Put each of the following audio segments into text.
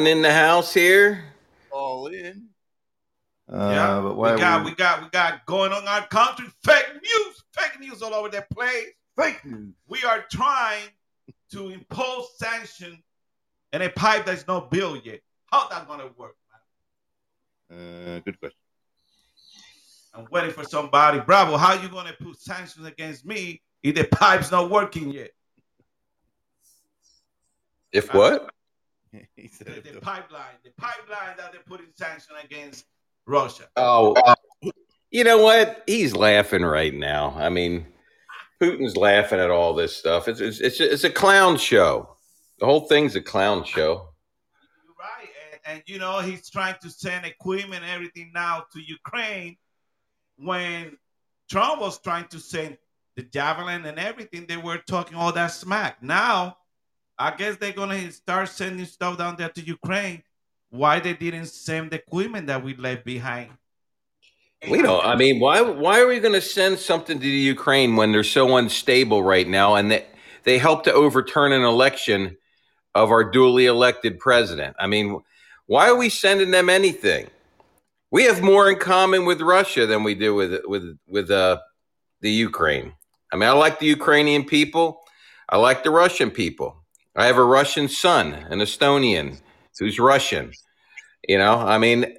Coming in the house here? all in. Uh, yeah, but we got, we- we got, we got going on our country. Fake news, fake news all over the place. fake news. We are trying to impose sanction and a pipe that's not built yet. How that gonna work? Man? Uh, good question. I'm waiting for somebody. Bravo, how you gonna put sanctions against me if the pipe's not working yet? If what? he said, The, the the- pipeline, the pipeline that they're putting sanction against Russia. Oh, uh, you know what? He's laughing right now. I mean, Putin's laughing at all this stuff. It's it's it's a, it's a clown show. The whole thing's a clown show. You're right. And, and you know, he's trying to send equipment and everything now to Ukraine when Trump was trying to send the javelin and everything. They were talking all that smack. Now, I guess they're to start sending stuff down there to Ukraine. Why they didn't send the equipment that we left behind? We don't. I mean, why why are we going to send something to the Ukraine when they're so unstable right now, and they they help to overturn an election of our duly elected president? I mean, why are we sending them anything? We have more in common with Russia than we do with with with uh, the Ukraine. I mean, I like the Ukrainian people. I like the Russian people. I have a Russian son, an Estonian who's Russian. You know, I mean,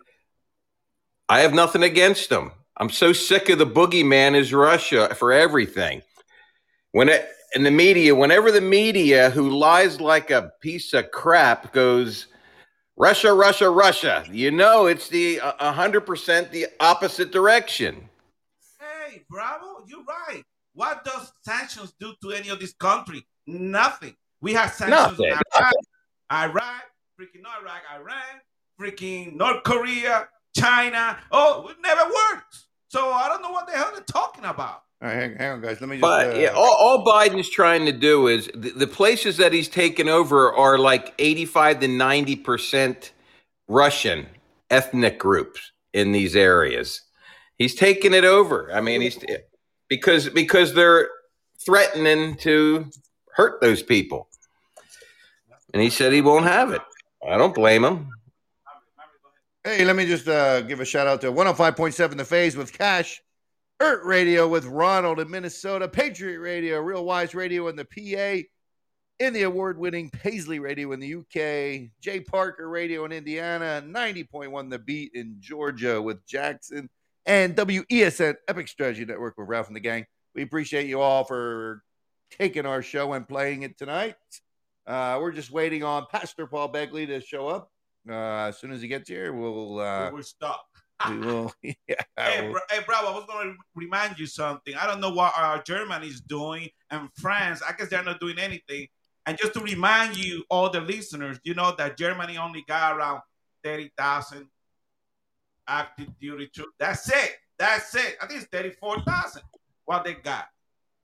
I have nothing against them. I'm so sick of the boogeyman is Russia for everything. When it in the media, whenever the media who lies like a piece of crap goes Russia, Russia, Russia, you know it's the uh, a hundred percent the opposite direction. Hey, Bravo, you're right. What does sanctions do to any of this country? Nothing. We have sanctions in Nothing. Iraq, Iraq, freaking not Iraq, Iran, freaking North Korea, China. Oh, it never works. So I don't know what the hell they're talking about. All right, hang, hang on, guys. Let me just. But uh, yeah, all, all Biden's trying to do is the, the places that he's taken over are like 85 to 90 percent Russian ethnic groups in these areas. He's taking it over. I mean, he's because because they're threatening to hurt those people, and he said he won't have it. I don't blame him. Hey, let me just uh, give a shout out to 105.7 The Phase with Cash, Earth Radio with Ronald in Minnesota, Patriot Radio, Real Wise Radio in the PA, in the award winning Paisley Radio in the UK, Jay Parker Radio in Indiana, 90.1 The Beat in Georgia with Jackson, and WESN Epic Strategy Network with Ralph and the Gang. We appreciate you all for taking our show and playing it tonight. Uh, we're just waiting on Pastor Paul Begley to show up. Uh, as soon as he gets here, we'll uh, we will stop. we will. Yeah, Hey, bro, hey, Bravo, I was going to remind you something. I don't know what uh, Germany is doing and France. I guess they're not doing anything. And just to remind you, all the listeners, you know that Germany only got around 30,000 active duty troops. That's it. That's it. I think it's 34,000 what they got,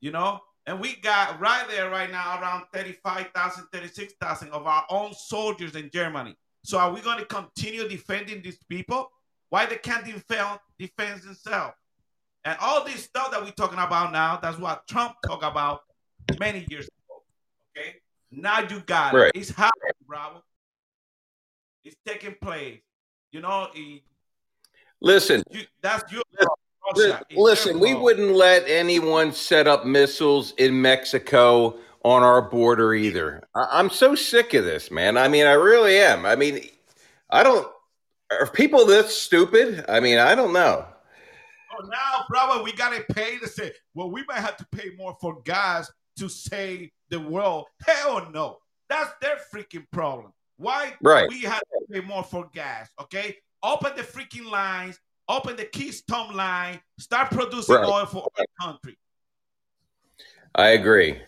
you know? And we got right there right now around 35,000, 36,000 of our own soldiers in Germany. So are we going to continue defending these people? Why they can't defend defend themselves? And all this stuff that we're talking about now, that's what Trump talked about many years ago. Okay, now you got Right. it. It's happening, bravo. It's taking place. You know, it- Listen, you, that's your Li- Russia. It's Listen, we wouldn't let anyone set up missiles in Mexico on our border either. I- I'm so sick of this, man. I mean, I really am. I mean, I don't. Are people this stupid? I mean, I don't know. Oh, now, brother, we gotta pay to say. Well, we might have to pay more for gas to save the world. Hell no, that's their freaking problem. Why Right. we have to pay more for gas? Okay, open the freaking lines, open the Keystone line, start producing Right. oil for our country. I agree.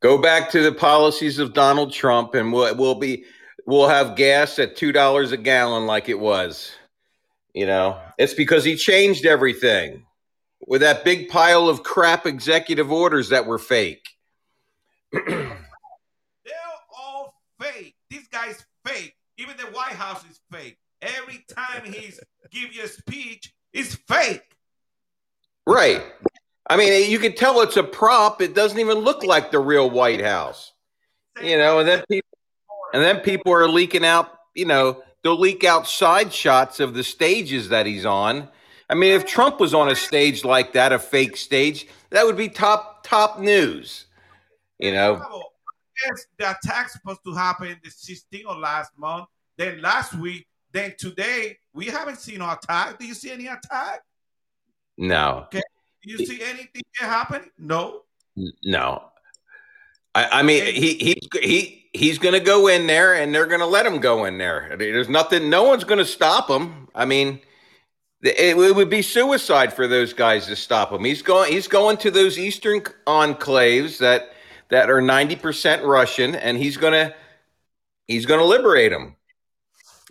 Go back to the policies of Donald Trump, and we'll we'll be we'll have gas at two dollars a gallon like it was. You know, it's because he changed everything with that big pile of crap executive orders that were fake. They're all fake. This guy's fake. Even the White House is fake. Every time he's give you a speech, it's fake. Right. I mean, you can tell it's a prop. It doesn't even look like the real White House. You know, and then people and then people are leaking out, you know, they'll leak out side shots of the stages that he's on. I mean, if Trump was on a stage like that, a fake stage, that would be top top news. You know. Yes, the attack's supposed to happen the 16th of last month. Then last week, then today, we haven't seen no attack. Do you see any attack? No. Okay. Do you see anything happen? No. No. I, I mean, he he he he's going to go in there, and they're going to let him go in there. There's nothing. No one's going to stop him. I mean, it, it, would be suicide for those guys to stop him. He's going. He's going to those eastern enclaves that that are ninety percent Russian, and he's gonna he's gonna liberate them.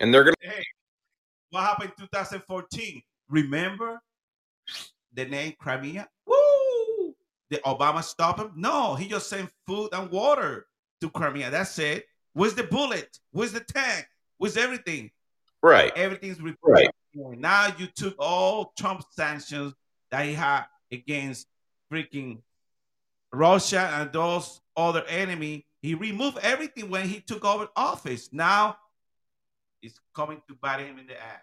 And they're gonna. Hey, what happened in 2014? Remember the name Crimea? Woo! Did Obama stop him? No, he just sent food and water to Crimea. That's it. Where's the bullet? Where's the tank? Where's everything? Right. Everything's right. Now you took all Trump sanctions that he had against freaking Russia and those other enemy. He removed everything when he took over office. Now it's coming to bite him in the ass.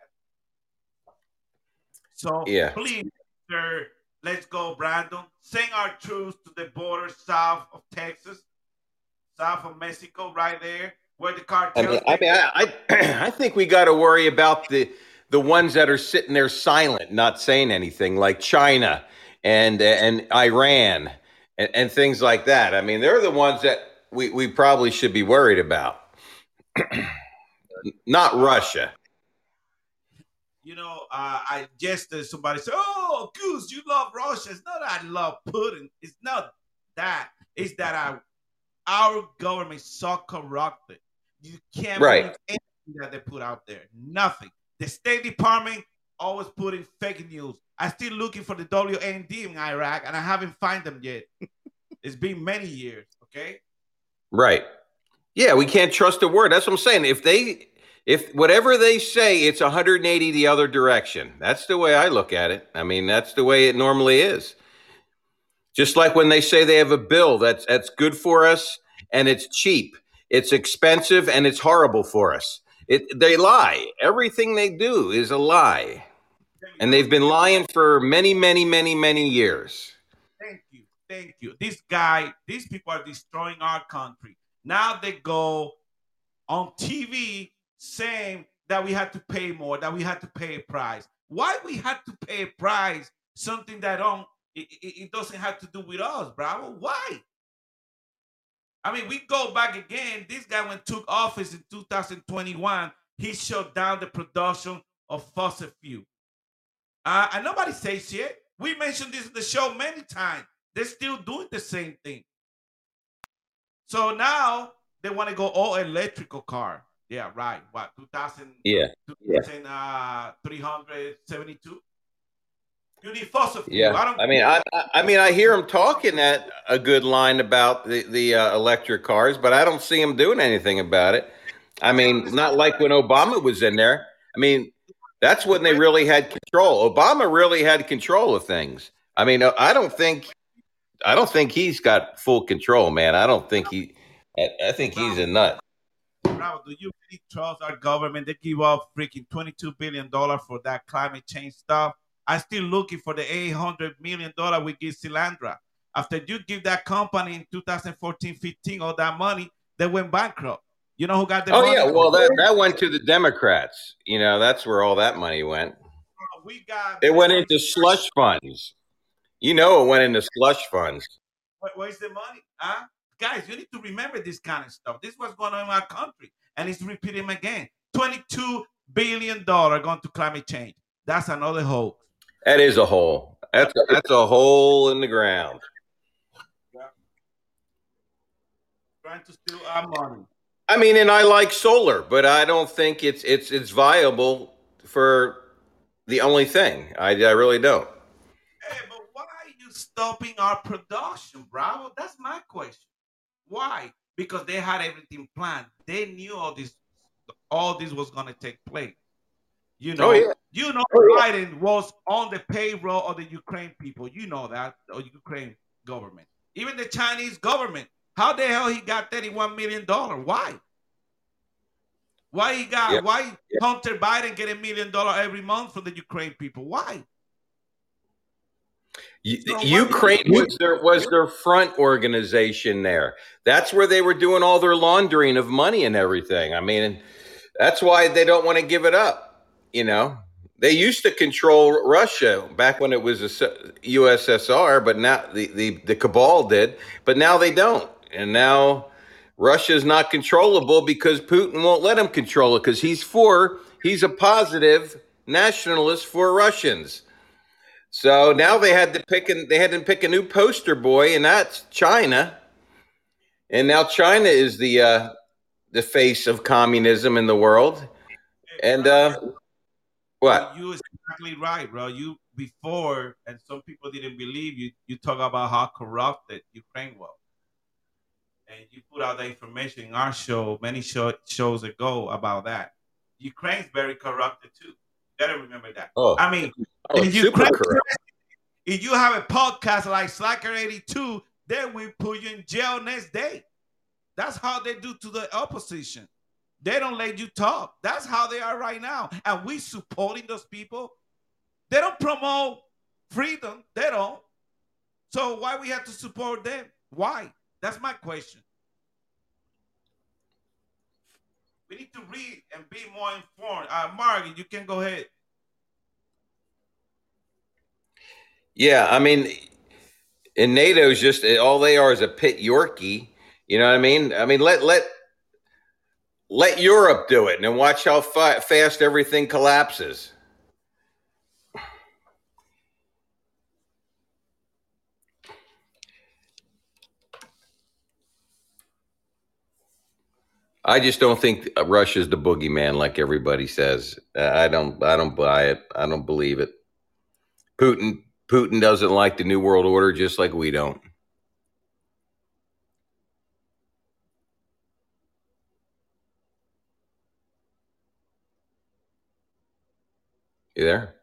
So yeah. please, sir, let's go, Brandon. Send our troops to the border south of Texas, south of Mexico, right there where the cartel. I mean, I, mean, I, I, I think we got to worry about the the ones that are sitting there silent, not saying anything, like China and and Iran and, and things like that. I mean, they're the ones that we, we probably should be worried about, not Russia. You know, uh, I just uh, somebody said, "Oh, Goose, you love Russia." It's not that I love Putin. It's not that. It's that I, our government so corrupted. You can't right. believe anything that they put out there. Nothing. The State Department always putting fake news. I'm still looking for the WMD in Iraq, and I haven't found them yet. it's been many years. Okay. Right. Yeah, we can't trust a word. That's what I'm saying. If they, if whatever they say, it's 180 the other direction. That's the way I look at it. I mean, that's the way it normally is. Just like when they say they have a bill that's that's good for us and it's cheap, it's expensive and it's horrible for us. It, they lie. Everything they do is a lie. And they've been lying for many, many, many, many years. Thank you. Thank you. This guy, these people are destroying our country. Now they go on TV saying that we had to pay more, that we had to pay a price. Why we had to pay a price? Something that don't it, it, it doesn't have to do with us, bravo. Why? I mean, we go back again. This guy, when took office in 2021, he shut down the production of fossil fuel. Uh, and nobody says shit. We mentioned this in the show many times. They're still doing the same thing. So now they want to go all electrical car. Yeah, right. What 2000? Yeah. 2000, yeah. Uh, 372. You need fossil fuel. Yeah, I, I mean, I, I mean, I hear him talking at a good line about the the uh, electric cars, but I don't see him doing anything about it. I mean, not like when Obama was in there. I mean, that's when they really had control. Obama really had control of things. I mean, I don't think, I don't think he's got full control, man. I don't think he. I, I think he's a nut. Bravo, do you really trust our government? They give up freaking twenty-two billion dollars for that climate change stuff I'm still looking for the $800 million we give Solyndra. After you give that company in 2014, 15, all that money, they went bankrupt. You know who got the oh, money? yeah. Well, that, that went to the Democrats. You know, that's where all that money went. Uh, we got it went into slush funds. You know, it went into slush funds. where's the money? Huh? Guys, you need to remember this kind of stuff. This is what's going on in our country. And it's repeating again. $22 billion going to climate change. That's another hoax. That is a hole. That's a, that's a hole in the ground. Yeah. Trying to steal our money. I mean, and I like solar, but I don't think it's it's it's viable for the only thing. I, I really don't. Hey, but why are you stopping our production, Bravo? That's my question. Why? because they had everything planned. They knew all this, all this was going to take place. You oh, know, Oh, yeah. you know, Oh, yeah. Biden was on the payroll of the Ukraine people. You know that, or Ukraine government, even the Chinese government. How the hell he got thirty-one million dollar? Why? Why he got? Yeah. Why Hunter Biden get a million dollar every month from the Ukraine people? Why? Ukraine was their was their front organization there. That's where they were doing all their laundering of money and everything. I mean, that's why they don't want to give it up. You know, they used to control Russia back when it was a USSR, but now the, the the cabal did, but now they don't, and now Russia's not controllable because Putin won't let him control it because he's for he's a positive nationalist for Russians. So now they had to pick and they had to pick a new poster boy, and that's China. And now China is the uh, the face of communism in the world. And uh, what? You is exactly right, bro. You before, and some people didn't believe you. You talk about how corrupted Ukraine was, and you put out the information in our show many show, shows ago about that. Ukraine's very corrupted too. You gotta remember that. Oh, I mean, oh, Ukraine, corrupt. if you have a podcast like Slacker 82, then we put you in jail next day. That's how they do to the opposition. They don't let you talk. That's how they are right now. And we supporting those people. They don't promote freedom. They don't. So why we have to support them? Why? That's my question. We need to read and be more informed. Uh, Margie, you can go ahead. Yeah, I mean, in NATO's just all they are is a pit Yorkie. You know what I mean? I mean, let let let Europe do it, and watch how fa- fast everything collapses. I just don't think uh, Russia's the boogeyman like everybody says. Uh, I don't. I don't buy it. I don't believe it. Putin. Putin doesn't like the New World Order just like we don't. You there?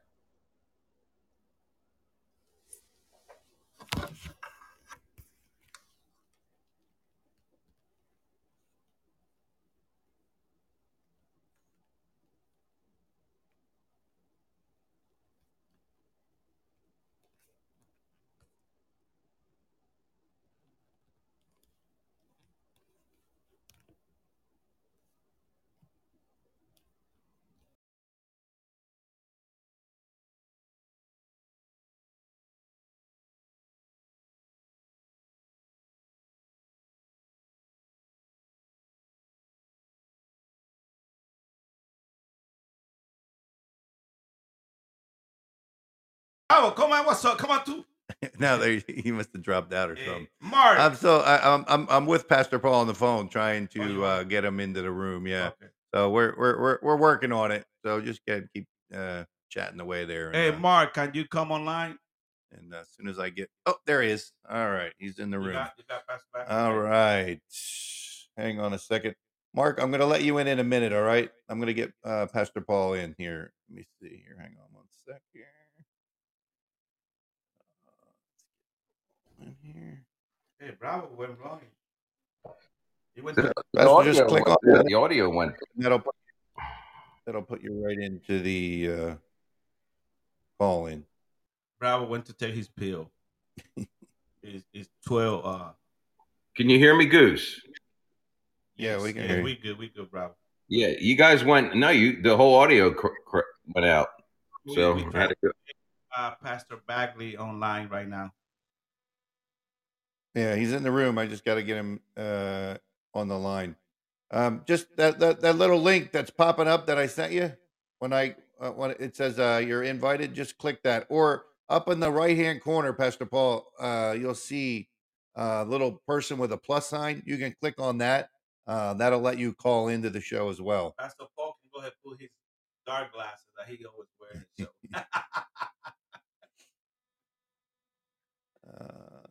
Oh, come on, what's up? Come on, too. now there he must have dropped out or something. Mark. I'm so I, I'm I'm I'm with Pastor Paul on the phone trying Oh, you to uh, get him into the room. Yeah, Okay. so we're we're we're we're working on it. So just get keep uh, chatting away there. And, Hey, uh, Mark, can you come online? and uh, as soon as I get oh there he is. All right, he's in the You room. got, you got Pastor back? All hang on a second, Mark. I'm gonna let you in in a minute. All right, I'm gonna get uh, Pastor Paul in here. Let me see here. Hang on one sec here. Uh, in here. Hey, Bravo went wrong. He went The, to, the Pastor, just audio click went- on yeah, that. the audio went. That'll put, that'll put you right into the uh, call in. Bravo went to take his pill. it's, it's 12. Uh, Can you hear me, Goose? Yeah, we can yeah, hear you. we good. We good, Bravo. Yeah, you guys went. No, you. The whole audio cr- cr- went out. So we I had to go. uh, Pastor Begley online right now. Yeah, he's in the room. I just got to get him uh, on the line. Um, just that, that that little link that's popping up that I sent you when I uh, when it says uh, you're invited. Just click that, or up in the right hand corner, Pastor Paul, uh, you'll see a little person with a plus sign. You can click on that. Uh, that'll let you call into the show as well. Pastor Paul can go ahead and put his dark glasses that he always wears. show. Uh,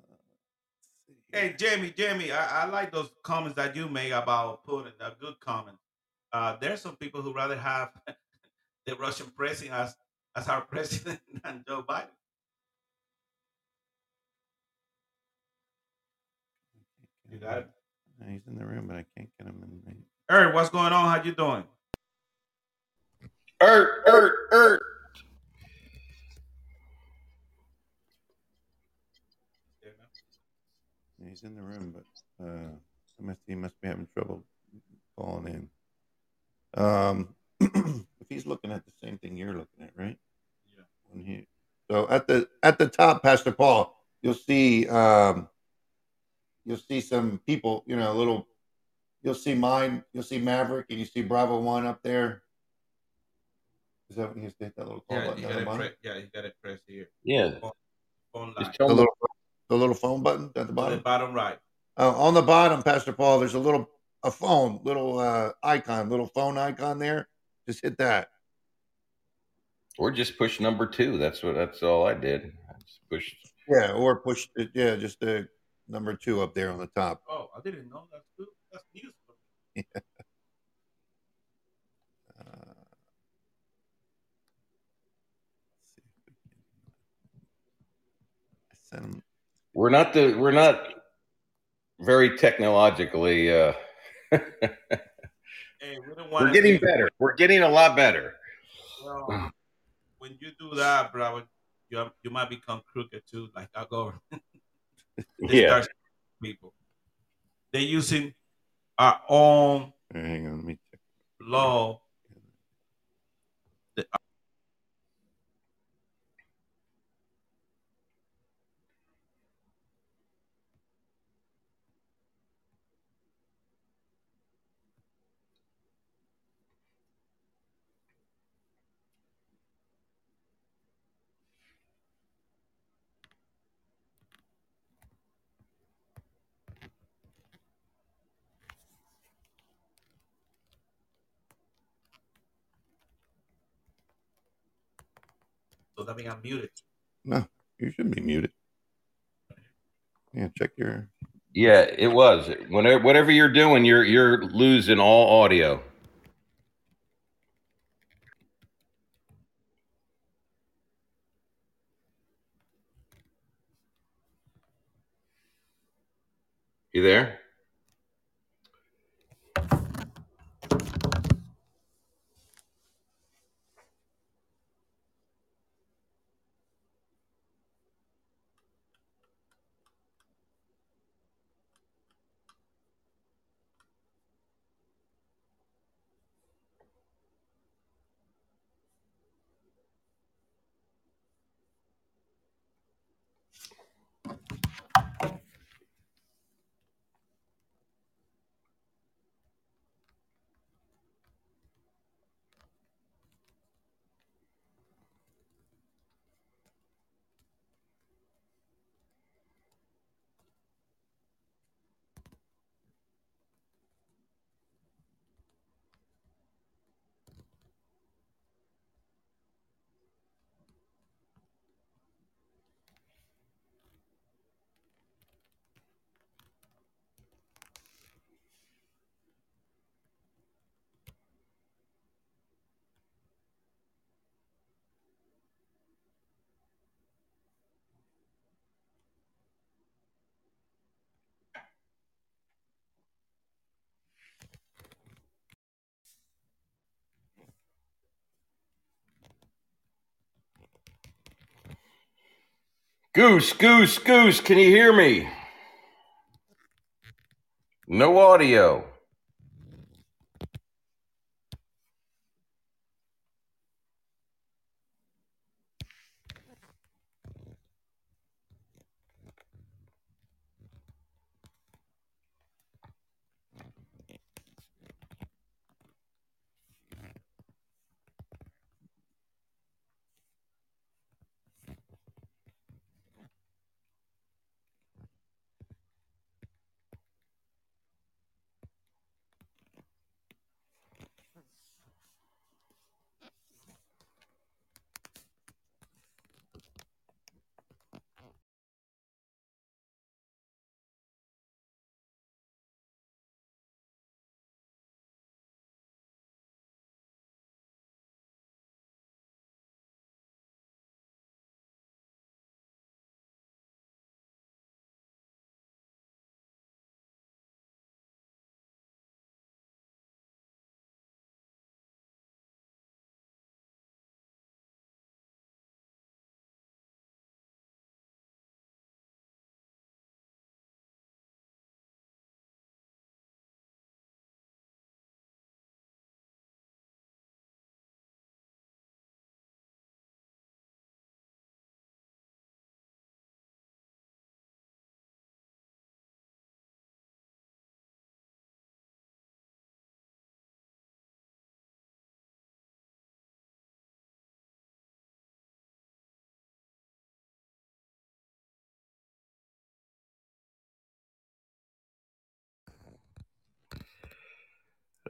Hey, Jamie, Jamie, I, I like those comments that you make about Putin. A good comment. Uh, there's some people who rather have the Russian president as as our president than Joe Biden. You got it. He's in the room, but I can't get him in. the- Eric, what's going on? How you doing? Ert, ert, ert. He's in the room, but uh, he must, he must be having trouble calling in. Um, if he's looking at the same thing you're looking at, right? Yeah. When he, so at the at the top, Pastor Paul, you'll see um, you'll see some people, you know, a little. You'll see mine. You'll see Maverick, and you see Bravo One up there. Is that when you hit that little call Yeah, button you got it. Pre- yeah, you got it pressed here. Yeah. Phone line. Just The tell them. little, the little phone button at the To the bottom. bottom right. Uh, on the bottom, Pastor Paul, there's a little a phone, little uh, icon, little phone icon there. Just hit that. Or just push number two. That's what. That's all I did. I just pushed. Yeah, or push it. Yeah, just the number two up there on the top. Oh, I didn't know. That's good. That's news for me. Uh, let's see We're not the. We're not very technologically. Uh, Hey, we don't we're getting better. We're getting a lot better. Well, when you do that, bro, you you might become crooked too, like our government. They Yeah. start people. They're using our own hang on, let me check. law. So that means I'm muted. No, you shouldn't be muted. Yeah, check your. Yeah, it was. Whenever, whatever you're doing, you're you're losing all audio. You there? Goose, goose, goose, can you hear me? No audio.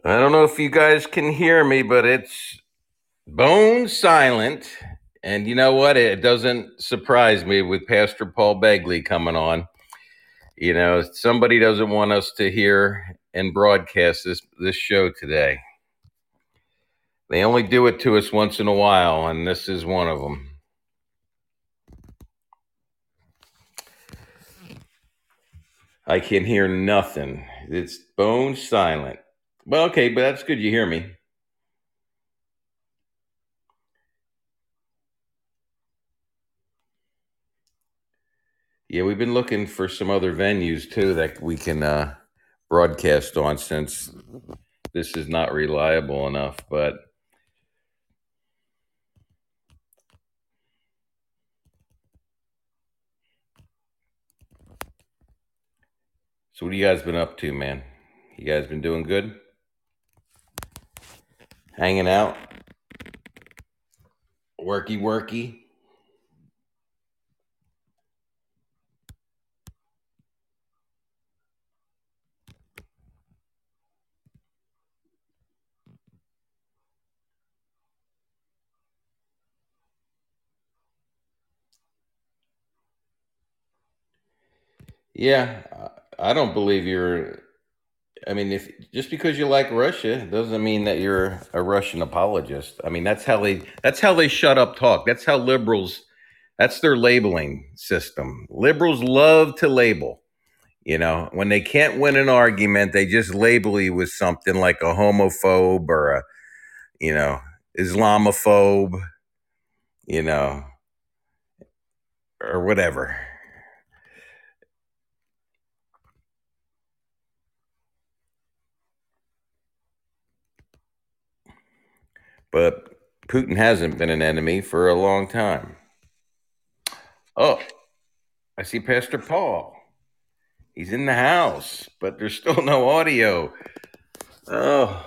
I don't know if you guys can hear me, but it's bone silent. And you know what? It doesn't surprise me with Pastor Paul Begley coming on. You know, somebody doesn't want us to hear and broadcast this this show today. They only do it to us once in a while, and this is one of them. I can hear nothing. It's bone silent. Well, okay, but that's good you hear me. Yeah, we've been looking for some other venues too that we can uh, broadcast on since this is not reliable enough. But so, what have you guys been up to, man? You guys been doing good? Hanging out? Worky, worky? Yeah, I don't believe you're. I mean, if just because you like Russia doesn't mean that you're a Russian apologist. I mean, that's how they that's how they shut up talk. That's how liberals. That's their labeling system. Liberals love to label. You know, when they can't win an argument, they just label you with something like a homophobe or a, you know, Islamophobe. You know, or whatever. But Putin hasn't been an enemy for a long time. Oh, I see Pastor Paul. He's in the house, but there's still no audio. Oh.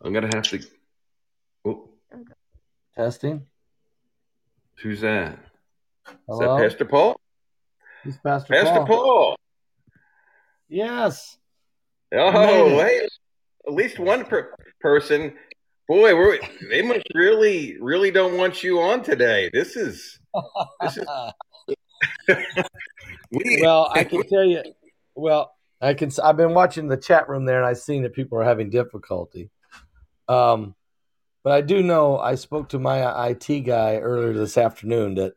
I'm gonna have to. Oh, Testing. who's that? Is that Pastor Paul? He's Pastor, Pastor Paul. Paul. Yes. Oh, hey, at least one per- person. Boy, we're, they must really, really don't want you on today. This is This is- we, well, I can tell you. Well, I can. I've been watching the chat room there, and I've seen that people are having difficulty. Um, but I do know. I spoke to my IT guy earlier this afternoon that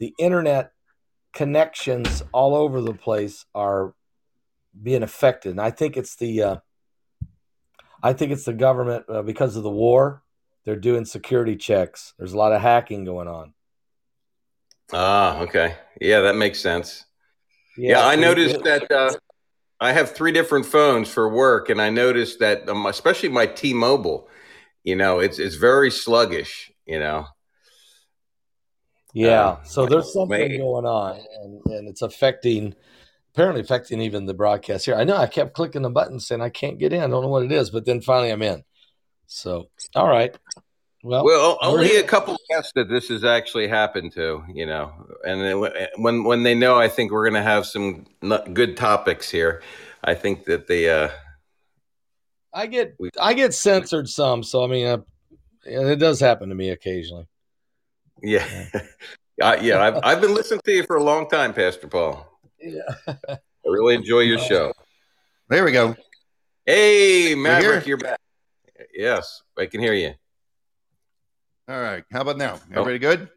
the internet connections all over the place are being affected, and I think it's the. Uh, I think it's the government uh, because of the war. They're doing security checks. There's a lot of hacking going on. ah, okay, yeah, that makes sense. Yeah, I noticed that uh, I have three different phones for work, and I noticed that, um, especially my T-Mobile, you know, it's it's very sluggish. You know, Yeah, Uh, so there's something wait. going on, and, and it's affecting, apparently affecting even the broadcast here. I know I kept clicking the button saying I can't get in. I don't know what it is, but then finally I'm in. So, all right. Well, well, only a couple guests that this has actually happened to. You know, and then when when they know, I think we're going to have some good topics here. I think that they. Uh, I get I get censored some, so I mean, uh, it does happen to me occasionally. Yeah, uh, yeah. I've I've been listening to you for a long time, Pastor Paul. Yeah. I really enjoy your show. There we go. Hey, Maverick, here? you're back. Yes, I can hear you. All right. How about now? Everybody good?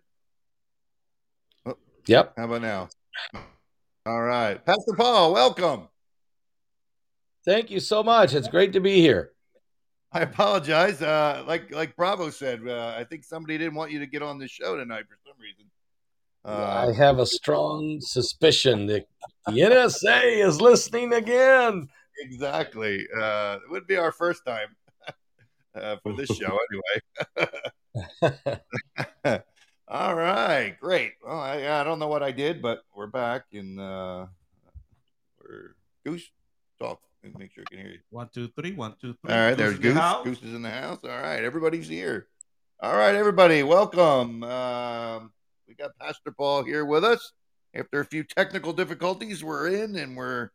Yep. How about now? All right. Pastor Paul, welcome. Thank you so much. It's great to be here. I apologize. Uh, like like Bravo said, uh, I think somebody didn't want you to get on the show tonight for some reason. Uh, I have a strong suspicion that the NSA is listening again. exactly. Uh, it would be our first time uh, for this show, anyway. All right, great. Well, I, I don't know what I did, but we're back, and uh, we're Goose talk. Let me Make sure I can hear you. One, two, three. One, two, three. All right, Goose there's in the Goose. Goose is in the house. All right, everybody's here. All right, everybody, welcome. Um, we got Pastor Paul here with us. After a few technical difficulties, we're in and we're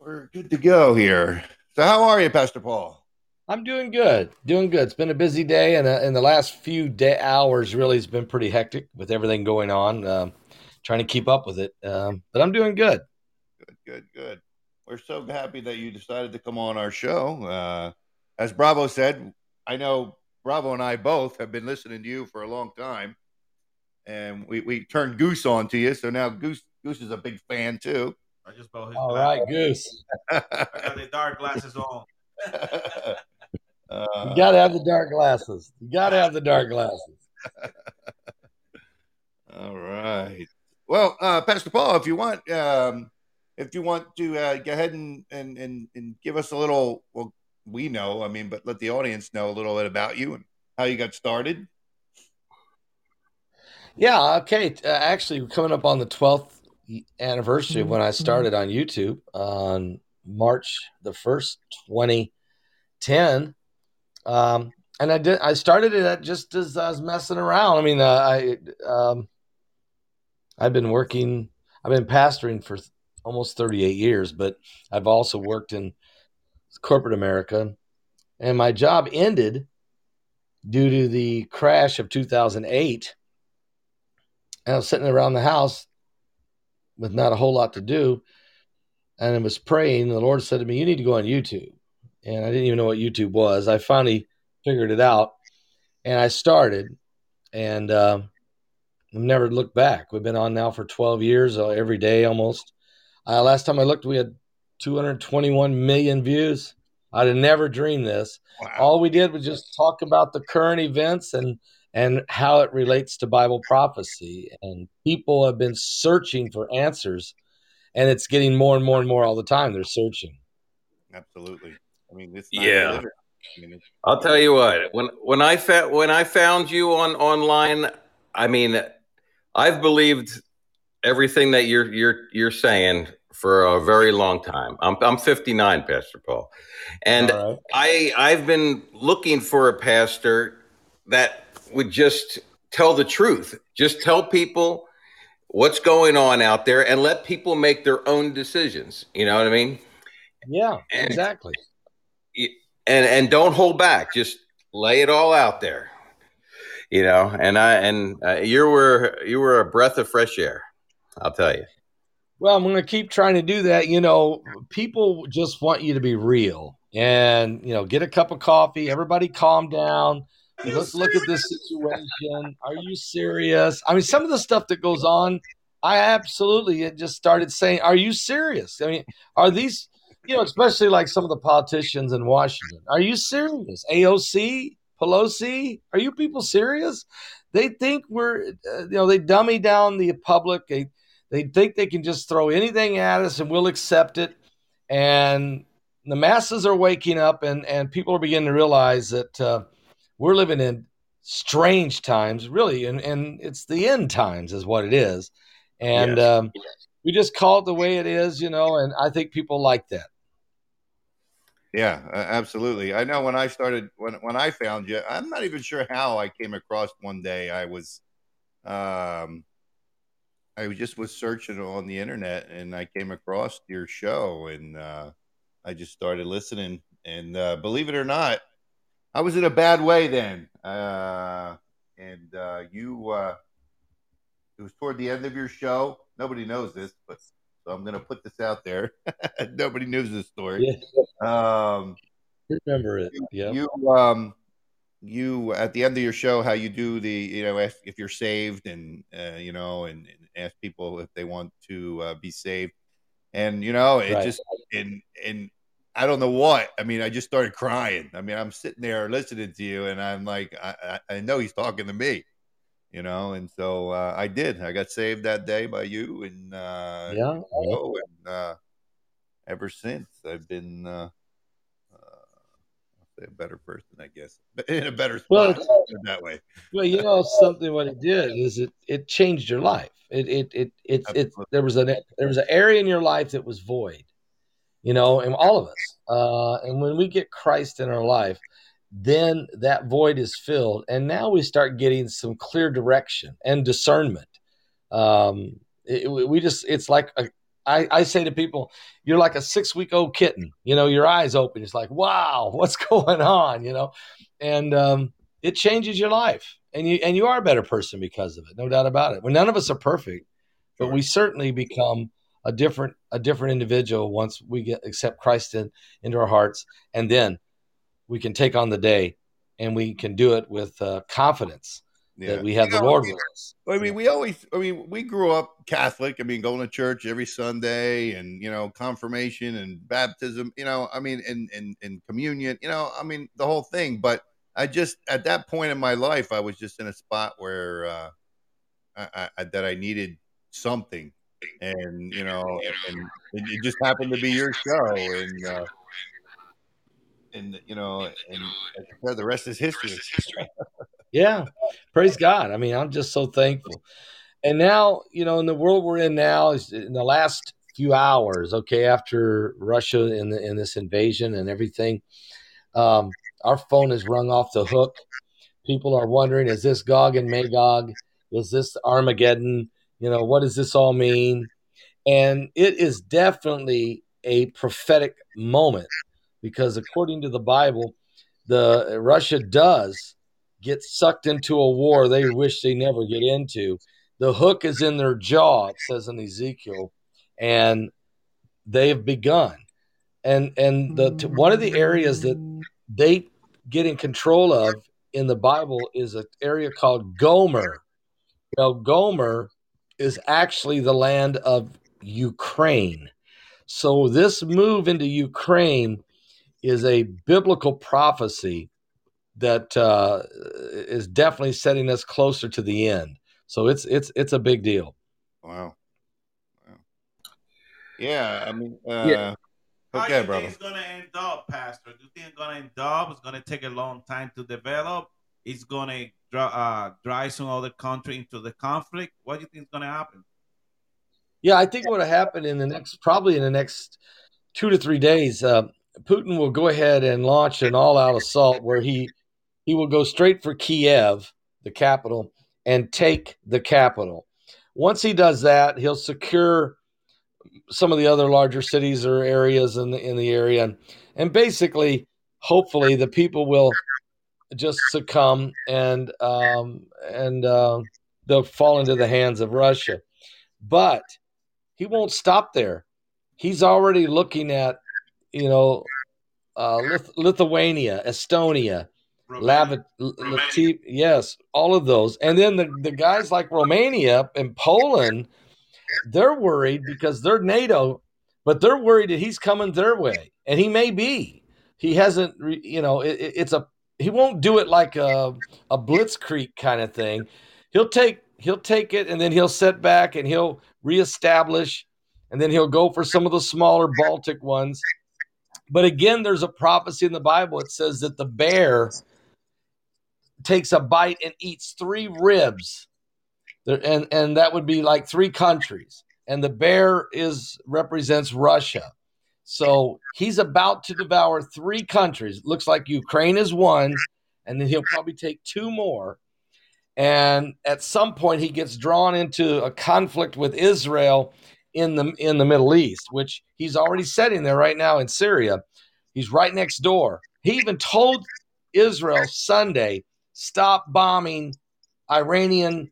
we're good to go here. So, how are you, Pastor Paul? I'm doing good, doing good. It's been a busy day, and uh, in the last few day hours, really, it's been pretty hectic with everything going on. Um, trying to keep up with it, um, but I'm doing good. Good, good, good. We're so happy that you decided to come on our show. Uh, as Bravo said, I know Bravo and I both have been listening to you for a long time, and we, we turned Goose on to you. So now Goose Goose is a big fan too. I just bought his All glasses. right, Goose. I got the dark glasses on. Uh, You got to have the dark glasses. You got to have the dark glasses. all right. Well, uh, Pastor Paul, if you want, um, if you want to uh, go ahead and, and and and give us a little, well, we know, I mean, but let the audience know a little bit about you and how you got started. Yeah. Okay. Uh, actually, coming up on the 12th anniversary of when I started on YouTube on March the 1st, 2010. Um, and I did, I started it just as I was messing around. I mean, uh, I, um, I've been working, I've been pastoring for almost 38 years, but I've also worked in corporate America. And my job ended due to the crash of 2008 and I was sitting around the house with not a whole lot to do. And I was praying. The Lord said to me, You need to go on YouTube. And I didn't even know what YouTube was. I finally figured it out and I started. And uh, I've never looked back. We've been on now for 12 years, uh, every day almost. Uh, last time I looked, we had 221 million views. I'd have never dreamed this. Wow. All we did was just talk about the current events and and how it relates to Bible prophecy. And people have been searching for answers, and it's getting more and more and more all the time. They're searching. Absolutely. I mean, it's Yeah. illiterate. I mean, it's, I'll tell you what. When when I fa- when I found you on online, I mean, I've believed everything that you're you're you're saying for a very long time. I'm I'm 59, Pastor Paul, and right. I I've been looking for a pastor that would just tell the truth, just tell people what's going on out there, and let people make their own decisions. You know what I mean? Yeah, And- exactly. and and don't hold back just lay it all out there you know and i and uh, you were you were a breath of fresh air i'll tell you Well, I'm going to keep trying to do that. You know, people just want you to be real and, you know, get a cup of coffee. Everybody calm down. Let's look at this situation. Are you serious? I mean, some of the stuff that goes on, I absolutely just started saying, Are you serious? I mean, are these, you know, especially like some of the politicians in Washington, are you serious? AOC, Pelosi, are you people serious? They think we're, uh, you know, they dummy down the public. They, they think they can just throw anything at us and we'll accept it. And the masses are waking up and, and people are beginning to realize that uh, we're living in strange times, really. And, and it's the end times, is what it is. And Yes. um, we just call it the way it is, you know, and I think people like that. yeah, absolutely. I know when I started, when when I found you, I'm not even sure how I came across. One day, I was, um, I just was searching on the internet, and I came across your show, and uh, I just started listening. And uh, believe it or not, I was in a bad way then. Uh, and uh, you, uh, it was toward the end of your show. Nobody knows this, but so I'm going to put this out there. Nobody knows this story. Um, Remember it. Yeah. you um you at the end of your show how you do the you know if, if you're saved and uh, you know and, and ask people if they want to uh, be saved. And you know it Right. just and and I don't know what. I mean I just started crying. I mean I'm sitting there listening to you and I'm like I, I, I know he's talking to me you know? And so uh, I did. I got saved that day by you and uh Yeah. oh, and uh, ever since I've been uh, uh, I'll say a better person, I guess, but in a better spot. Well, let's put it that way. Well, you know something. What it did is it it changed your life. It it it it, it there was an there was an area in your life that was void. You know, and all of us. Uh, and when we get Christ in our life, then that void is filled, and now we start getting some clear direction and discernment. Um, it, we just it's like a, I, I say to people, you're like a six week old kitten. You know, your eyes open. It's like, wow, what's going on? You know, and um, it changes your life, and you and you are a better person because of it, no doubt about it. Well, none of us are perfect, but we certainly become a different a different individual once we get accept Christ in, into our hearts, and then we can take on the day, and we can do it with uh, confidence yeah. that we have you the know, Lord with us. I mean, we always, I mean, we grew up Catholic. I mean, going to church every Sunday, and you know, confirmation and baptism. You know, I mean, and and and communion. You know, I mean, the whole thing. But I just at that point in my life, I was just in a spot where uh, I, I, that I needed something and you know, and it just happened to be your show, and uh, and you know, and the rest is history. yeah, praise God. I mean, I'm just so thankful. And now, you know, in the world we're in now, is in the last few hours, okay, after Russia in in this invasion and everything, um, our phone is rung off the hook. People are wondering, is this Gog and Magog? Is this Armageddon? You know, what does this all mean? And it is definitely a prophetic moment because according to the Bible, the Russia does get sucked into a war they wish they never get into. The hook is in their jaw, it says in Ezekiel, and they have begun. And and the one of the areas that they get in control of in the Bible is an area called Gomer. Now, Gomer is actually the land of Ukraine. So this move into Ukraine is a biblical prophecy that uh, is definitely setting us closer to the end. So it's it's it's a big deal. Wow. wow. Yeah, I mean, uh, yeah. Okay, How do you brother. think it's gonna end up, Pastor? Do you think it's gonna end up? It's gonna take a long time to develop. It's gonna uh, drive some other country into the conflict? What do you think is going to happen? Yeah, I think what will happen in the next, probably in the next two to three days, uh, Putin will go ahead and launch an all-out assault where he he will go straight for Kiev, the capital, and take the capital. Once he does that, he'll secure some of the other larger cities or areas in the in the area, and, and basically, hopefully, the people will just succumb and um, and uh, they'll fall into the hands of Russia. But he won't stop there. He's already looking at you know uh, Lith- Lithuania, Estonia, Lav- Latif- yes, all of those, and then the the guys like Romania and Poland, they're worried because they're NATO, but they're worried that he's coming their way, and he may be. He hasn't, you know, it, it's a he won't do it like a a blitzkrieg kind of thing. He'll take he'll take it and then he'll set back and he'll reestablish and then he'll go for some of the smaller Baltic ones. But again, there's a prophecy in the Bible. It says that the bear takes a bite and eats three ribs, and and that would be like three countries. And the bear is represents Russia. So he's about to devour three countries. Looks like Ukraine is one, and then he'll probably take two more. And at some point, he gets drawn into a conflict with Israel in the in the Middle East, which he's already setting there right now in Syria. He's right next door. He even told Israel Sunday, stop bombing Iranian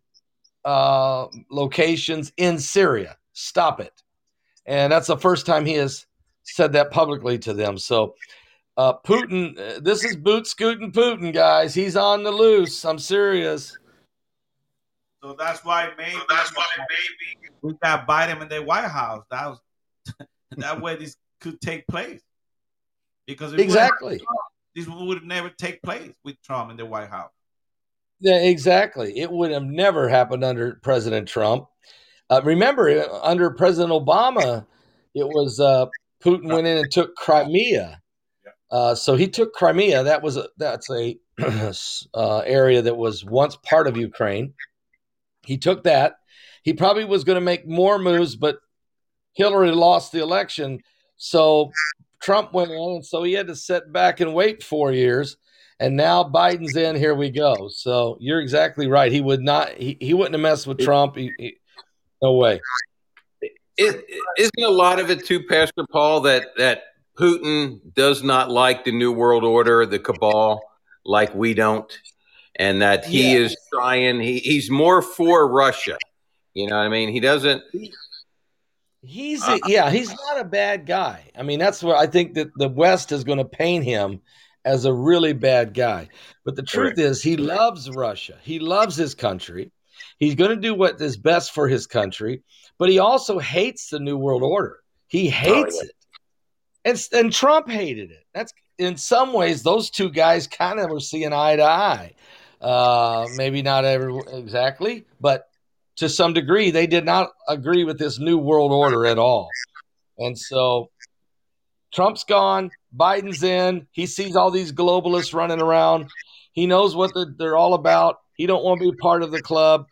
uh, locations in Syria. Stop it. And that's the first time he has said that publicly to them. So, uh, Putin, uh, this is boot scooting Putin, guys. He's on the loose. I'm serious. So that's why maybe so that's why maybe we got Biden in the White House. That was that way this could take place. Because exactly this would never take place with Trump in the White House. Yeah, exactly. It would have never happened under President Trump. Uh, remember, under President Obama, it was uh, Putin went in and took Crimea. Uh, so he took Crimea. That was a, that's a uh, area that was once part of Ukraine. He took that. He probably was going to make more moves, but Hillary lost the election. So Trump went in, and so he had to sit back and wait four years. And now Biden's in. Here we go. So you're exactly right. He would not. He, he wouldn't have messed with Trump. He, he, no way. It, isn't a lot of it too, Pastor Paul, that that Putin does not like the New World Order, the cabal, like we don't, and that he yeah. is trying. He, he's more for Russia. You know what I mean? He doesn't. He's uh, a, yeah, he's not a bad guy. I mean, that's where I think that the West is going to paint him as a really bad guy. But the truth right. is, he loves Russia. He loves his country. He's going to do what is best for his country, but he also hates the New World Order. He hates oh, yeah. it. And, and Trump hated it. That's in some ways, those two guys kind of were seeing eye to eye. Uh, maybe not every, exactly, but to some degree, they did not agree with this new world order at all. And so Trump's gone, Biden's in. He sees all these globalists running around. He knows what they're all about. He don't want to be part of the club.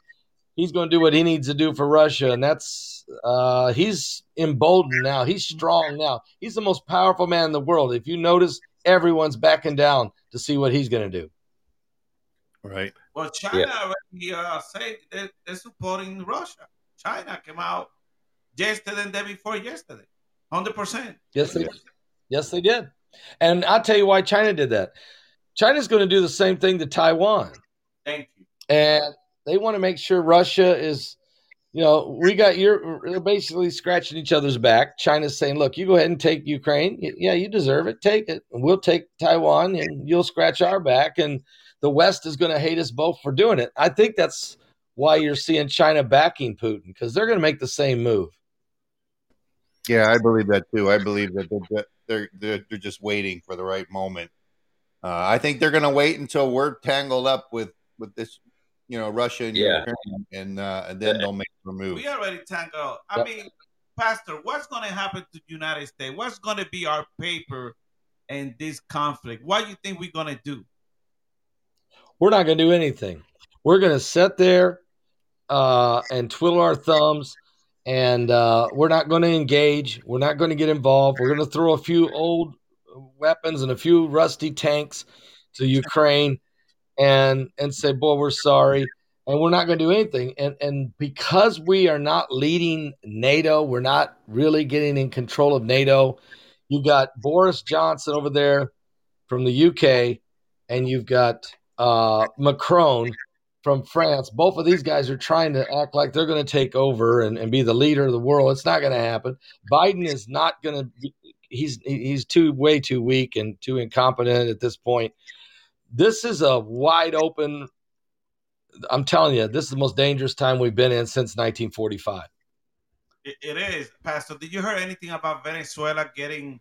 He's going to do what he needs to do for Russia, and that's uh, he's emboldened now. He's strong now. He's the most powerful man in the world. If you notice, everyone's backing down to see what he's going to do. Right. Well, China yeah. already uh, said they're, they're, supporting Russia. China came out yesterday and day before yesterday, hundred percent. Yes, they, yes, they did. And I'll tell you why China did that. China's going to do the same thing to Taiwan. Thank you. And they want to make sure Russia is, you know, we got you're basically scratching each other's back. China's saying, look, you go ahead and take Ukraine. Yeah, you deserve it. Take it. And we'll take Taiwan and you'll scratch our back. And the West is going to hate us both for doing it. I think that's why you're seeing China backing Putin because they're going to make the same move. Yeah, I believe that too. I believe that they're they're they're, they're just waiting for the right moment. Uh, I think they're going to wait until we're tangled up with with this, you know, Russia and yeah. Ukraine, and uh, and then they'll make the move. We already tangled. I yep. mean, Pastor, what's going to happen to the United States? What's going to be our paper in this conflict? What do you think we're going to do? We're not going to do anything. We're going to sit there uh, and twiddle our thumbs, and uh, we're not going to engage. We're not going to get involved. We're going to throw a few old weapons and a few rusty tanks to Ukraine, and and say, "Boy, we're sorry." and we're not going to do anything. And and because we are not leading NATO, we're not really getting in control of NATO. You got Boris Johnson over there from the UK, and you've got uh, Macron from France. Both of these guys are trying to act like they're going to take over and, and be the leader of the world. It's not going to happen. Biden is not going to. He's he's too way too weak and too incompetent at this point. This is a wide open. I'm telling you, this is the most dangerous time we've been in since 1945. it, it is, Pastor. Did you hear anything about Venezuela getting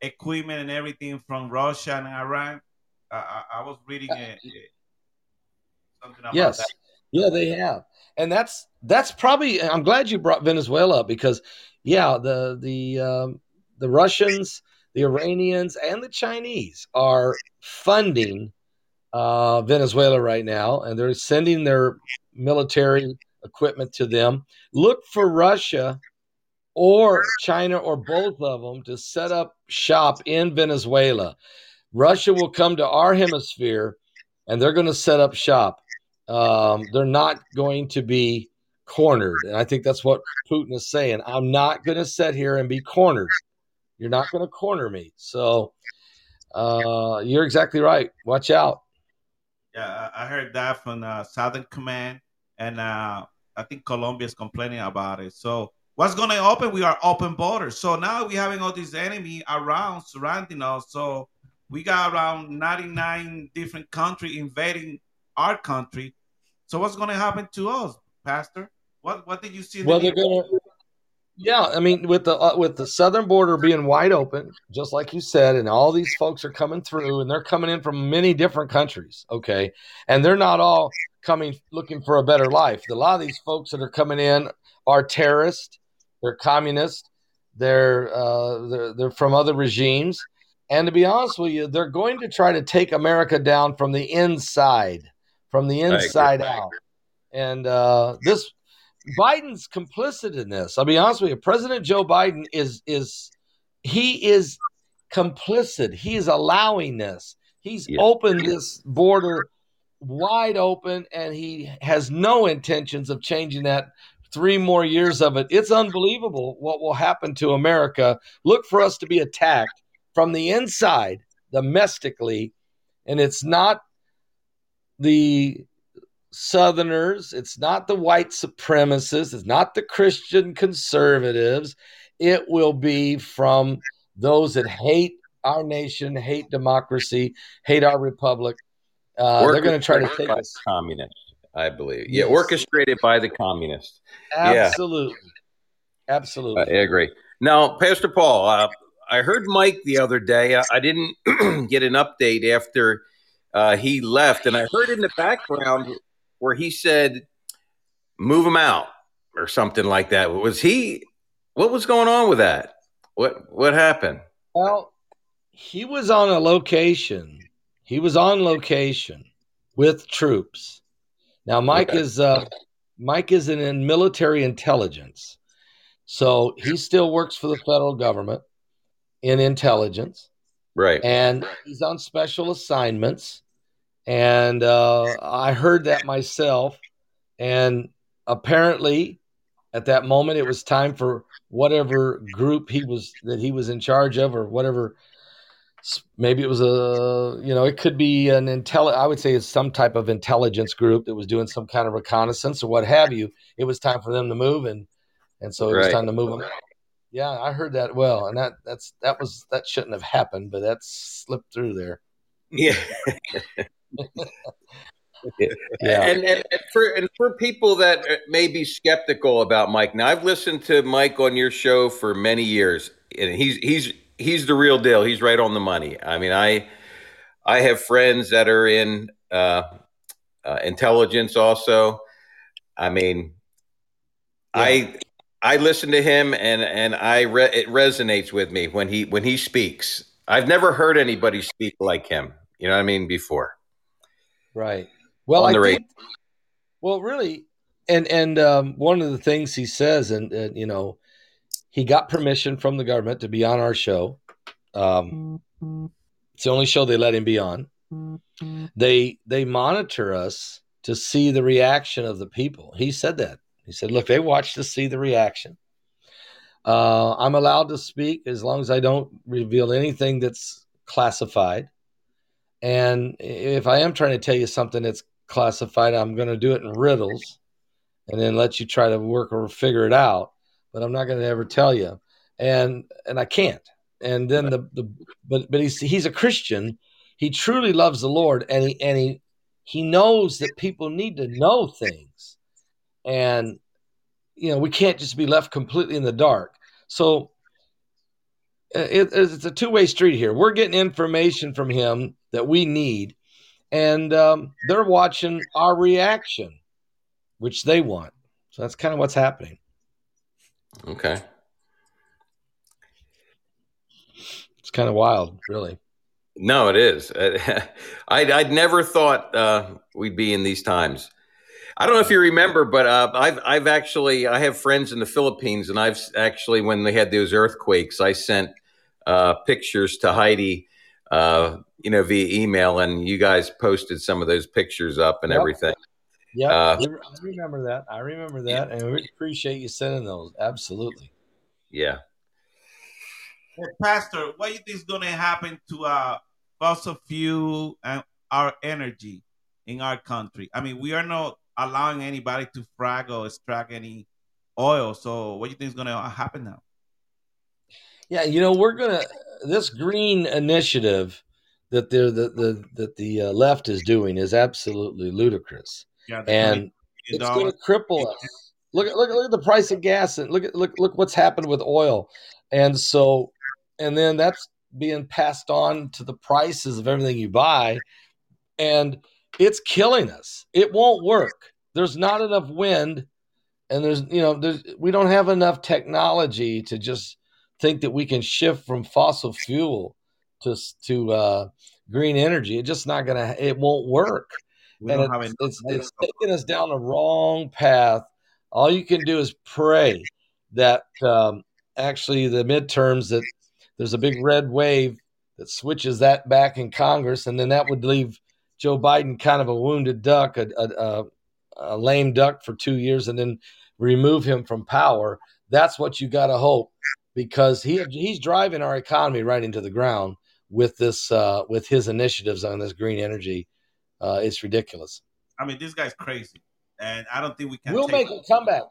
equipment and everything from Russia and Iran? I, I was reading uh, it, something about yes. that. Yeah, they have, and that's that's probably. I'm glad you brought Venezuela up because, yeah, the the um, the Russians, the Iranians, and the Chinese are funding uh, Venezuela right now, and they're sending their military equipment to them. Look for Russia or China or both of them to set up shop in Venezuela. Russia will come to our hemisphere and they're going to set up shop. Um, they're not going to be cornered. And I think that's what Putin is saying. I'm not going to sit here and be cornered. You're not going to corner me. So uh, you're exactly right. Watch out. Yeah, I heard that from uh, Southern Command, and uh, I think Colombia is complaining about it. So what's going to open? We are open borders. So now we're having all these enemy around surrounding us. So we got around 99 different countries invading our country. So what's going to happen to us, Pastor? What what did you see? well, they're going to. Yeah, I mean, with the uh, with the southern border being wide open, just like you said, and all these folks are coming through, and they're coming in from many different countries. Okay, and they're not all coming looking for a better life. A lot of these folks that are coming in are terrorists, they're communists, they're uh, they're, they're from other regimes, and to be honest with you, they're going to try to take America down from the inside, from the inside out. And uh, this Biden's complicit in this. I'll be honest with you. President Joe Biden is is he is complicit. He is allowing this He's Yeah. opened this border wide open, and he has no intentions of changing that. Three more years of it. It's unbelievable what will happen to America. Look for us to be attacked from the inside, domestically, and it's not the Southerners, it's not the white supremacists, it's not the Christian conservatives. It will be from those that hate our nation, hate democracy, hate our republic. Uh, they're going to try to take us. communists, I believe. Yeah, Yes. orchestrated by the communists. yeah. Absolutely. Absolutely. I agree. Now, Pastor Paul, uh, I heard Mike the other day. I, I didn't get an update after uh, he left, and I heard in the background where he said, "Move him out" or something like that. Was he? What was going on with that? What What happened? Well, he was on a location. He was on location with troops. Now, Mike Okay. is uh, Mike is in, in military intelligence, so he still works for the federal government in intelligence, Right. and he's on special assignments. And uh, I heard that myself, and apparently, at that moment, it was time for whatever group he was that he was in charge of, or whatever maybe it was a you know it could be an intel i would say it's some type of intelligence group that was doing some kind of reconnaissance or what have you it was time for them to move and and so it was time to move them out. Yeah i heard that well and that that's that was that shouldn't have happened but that slipped through there Yeah. Yeah. And, and, for and for people that uh, may be skeptical about Mike, now I've listened to Mike on your show for many years, and he's he's he's the real deal. He's right on the money. I mean, I I have friends that are in uh, uh, intelligence also. I mean, I I listen to him and and I re- it resonates with me when he when he speaks. I've never heard anybody speak like him. You know what I mean? Before. Right. Well, I the think, well, really, and and um, one of the things he says, and, and you know, he got permission from the government to be on our show. Um, it's the only show they let him be on. They they monitor us to see the reaction of the people. He said that. He said, "Look, they watch to see the reaction." Uh, I'm allowed to speak as long as I don't reveal anything that's classified. And if I am trying to tell you something that's classified, I'm going to do it in riddles and then let you try to work or figure it out. But I'm not going to ever tell you, and and I can't. And then the the but but he's he's a Christian. He truly loves the Lord, and he and he he knows that people need to know things, and you know we can't just be left completely in the dark. So uh, it, it's a two way street here. We're getting information from him that we need, and um, they're watching our reaction, which they want. So that's kind of what's happening. Okay. It's kind of wild, really. No, it is. I'd, I'd never thought uh, we'd be in these times. I don't know if you remember, but uh, I've I've actually I have friends in the Philippines, and I've actually when they had those earthquakes, I sent uh, pictures to Heidi, uh, you know, via email, and you guys posted some of those pictures up and Yep. everything. Yeah, Uh, I remember that. I remember that, and we appreciate you sending those. Absolutely. Yeah. Well, Pastor, what do you think is going to happen to uh, fossil fuel and our energy in our country? I mean, we are not allowing anybody to frack or extract any oil. So, what do you think is going to happen now? Yeah, you know, we're gonna this green initiative that the the, that the uh, left is doing is absolutely ludicrous, Yeah, and it's going to cripple us. Look at look at look at the price of gas and look at look look what's happened with oil, and so and then that's being passed on to the prices of everything you buy, and it's killing us. It won't work. There's not enough wind, and there's you know there's we don't have enough technology to just think that we can shift from fossil fuel to to uh, green energy. It's just not gonna. It won't work We and don't it's, enough it's, it's taking us down the wrong path. All you can do is pray that um, actually the midterms that there's a big red wave that switches that back in Congress, and then that would leave Joe Biden kind of a wounded duck, a, a, a lame duck for two years, and then remove him from power. That's what you got to hope because he he's driving our economy right into the ground with this uh, with his initiatives on this green energy. Uh, it's ridiculous. I mean, this guy's crazy, and I don't think we can. We'll make a comeback.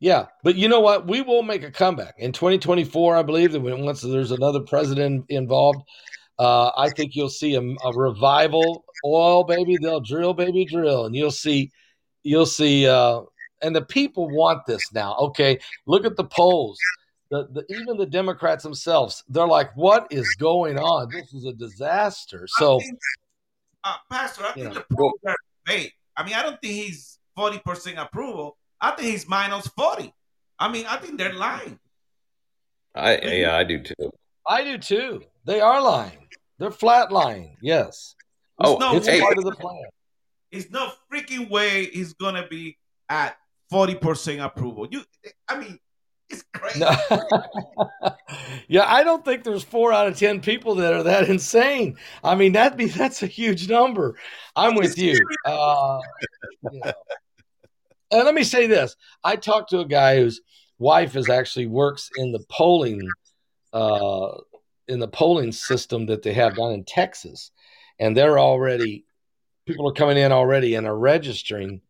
Yeah, but you know what? We will make a comeback in 2024. I believe that once there's another president involved, uh, I think you'll see a, a, revival. Oil, baby, they'll drill, baby, drill, and you'll see, you'll see, uh, and the people want this now. Okay, look at the polls. The, the, even the Democrats themselves, they're like, "What is going on? This is a disaster." So, I think, uh, Pastor, I think the polls are fake. I mean, I don't think he's forty percent approval. I think he's minus forty. I mean, I think they're lying. I yeah, I do too. I do too. They are lying. They're flat lying. Yes. Oh, no it's hey, part of the plan. There's no freaking way he's gonna be at forty percent approval. You, I mean, it's crazy. No. yeah, I don't think there's four out of ten people that are that insane. I mean, that be that's a huge number. I'm with you. Uh, you know. And let me say this: I talked to a guy whose wife is actually works in the polling, uh, in the polling system that they have down in Texas, and they're already people are coming in already and are registering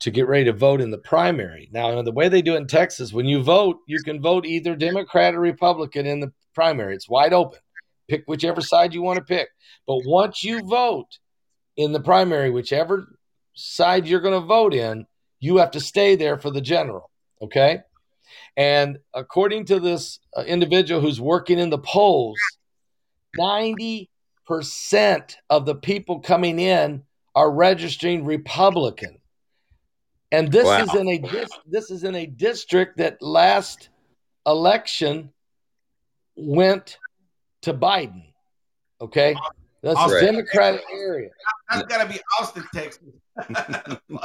to get ready to vote in the primary. Now, the way they do it in Texas, when you vote, you can vote either Democrat or Republican in the primary. It's wide open. Pick whichever side you want to pick. But once you vote in the primary, whichever side you're going to vote in, you have to stay there for the general. Okay. And according to this uh, individual who's working in the polls, 90% of the people coming in are registering Republican. And this wow. is in a this is in a district that last election went to Biden. Okay, that's a Democratic area. That's got to be Austin, Texas.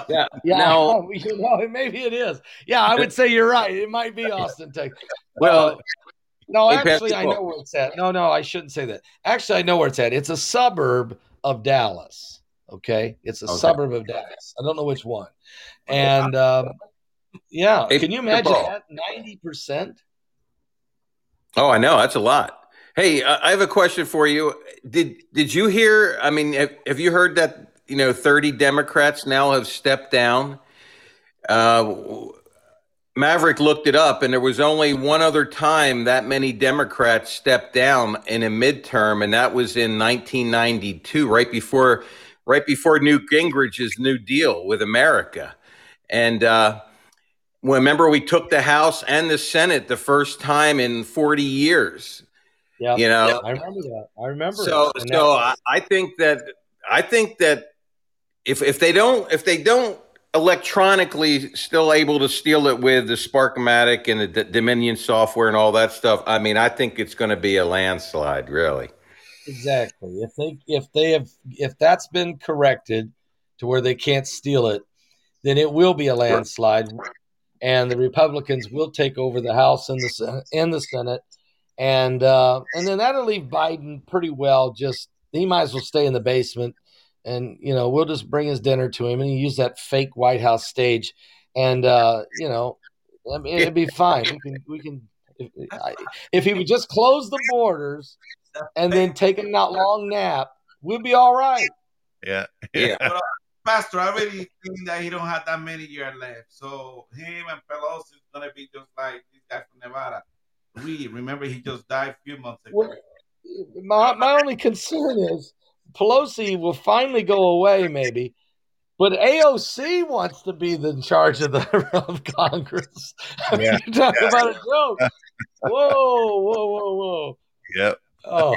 yeah, yeah. Now, you know, maybe it is. Yeah, I would say you're right. It might be Austin, Texas. Well, uh, no, actually, I know where it's at. No, no, I shouldn't say that. Actually, I know where it's at. It's a suburb of Dallas. Okay, it's a okay. suburb of Dallas. I don't know which one. And um, yeah, can you imagine that? Ninety percent. Oh, I know that's a lot. Hey, I have a question for you. Did did you hear? I mean, have, have you heard that you know thirty Democrats now have stepped down? Uh, Maverick looked it up, and there was only one other time that many Democrats stepped down in a midterm, and that was in 1992, right before right before Newt Gingrich's New Deal with America. And uh, remember, we took the House and the Senate the first time in 40 years. Yeah, you know, I remember that. I remember. So, so I, I think that I think that if if they don't if they don't electronically still able to steal it with the Smartmatic and the D- Dominion software and all that stuff, I mean, I think it's going to be a landslide, really. Exactly. If they if they have if that's been corrected to where they can't steal it, then it will be a landslide, and the Republicans will take over the House and the and the Senate, and uh, and then that'll leave Biden pretty well. Just he might as well stay in the basement, and you know we'll just bring his dinner to him and use that fake White House stage, and uh, you know I mean, it'd be fine. We can we can if, if he would just close the borders and then take a not long nap, we'll be all right. Yeah, yeah. But, uh, Pastor, I really think that he don't have that many years left. So him and Pelosi is gonna be just like this guy from Nevada. We remember he just died a few months ago. Well, my my only concern is Pelosi will finally go away, maybe. But AOC wants to be the in charge of the of Congress. I mean, yeah. you're talking yeah. about a joke. Whoa, whoa, whoa, whoa. Yep. Oh,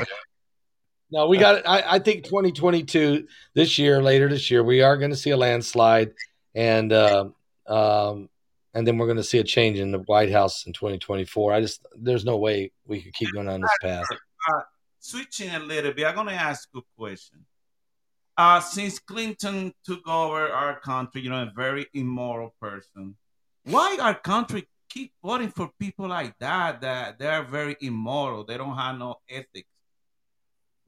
no, we got. I, I think 2022 this year, later this year, we are going to see a landslide, and uh, um, and then we're going to see a change in the White House in 2024. I just there's no way we could keep going on this path. Uh, switching a little bit, I'm going to ask a question. Uh, since Clinton took over our country, you know, a very immoral person, why our country keep voting for people like that? That they're very immoral. They don't have no ethics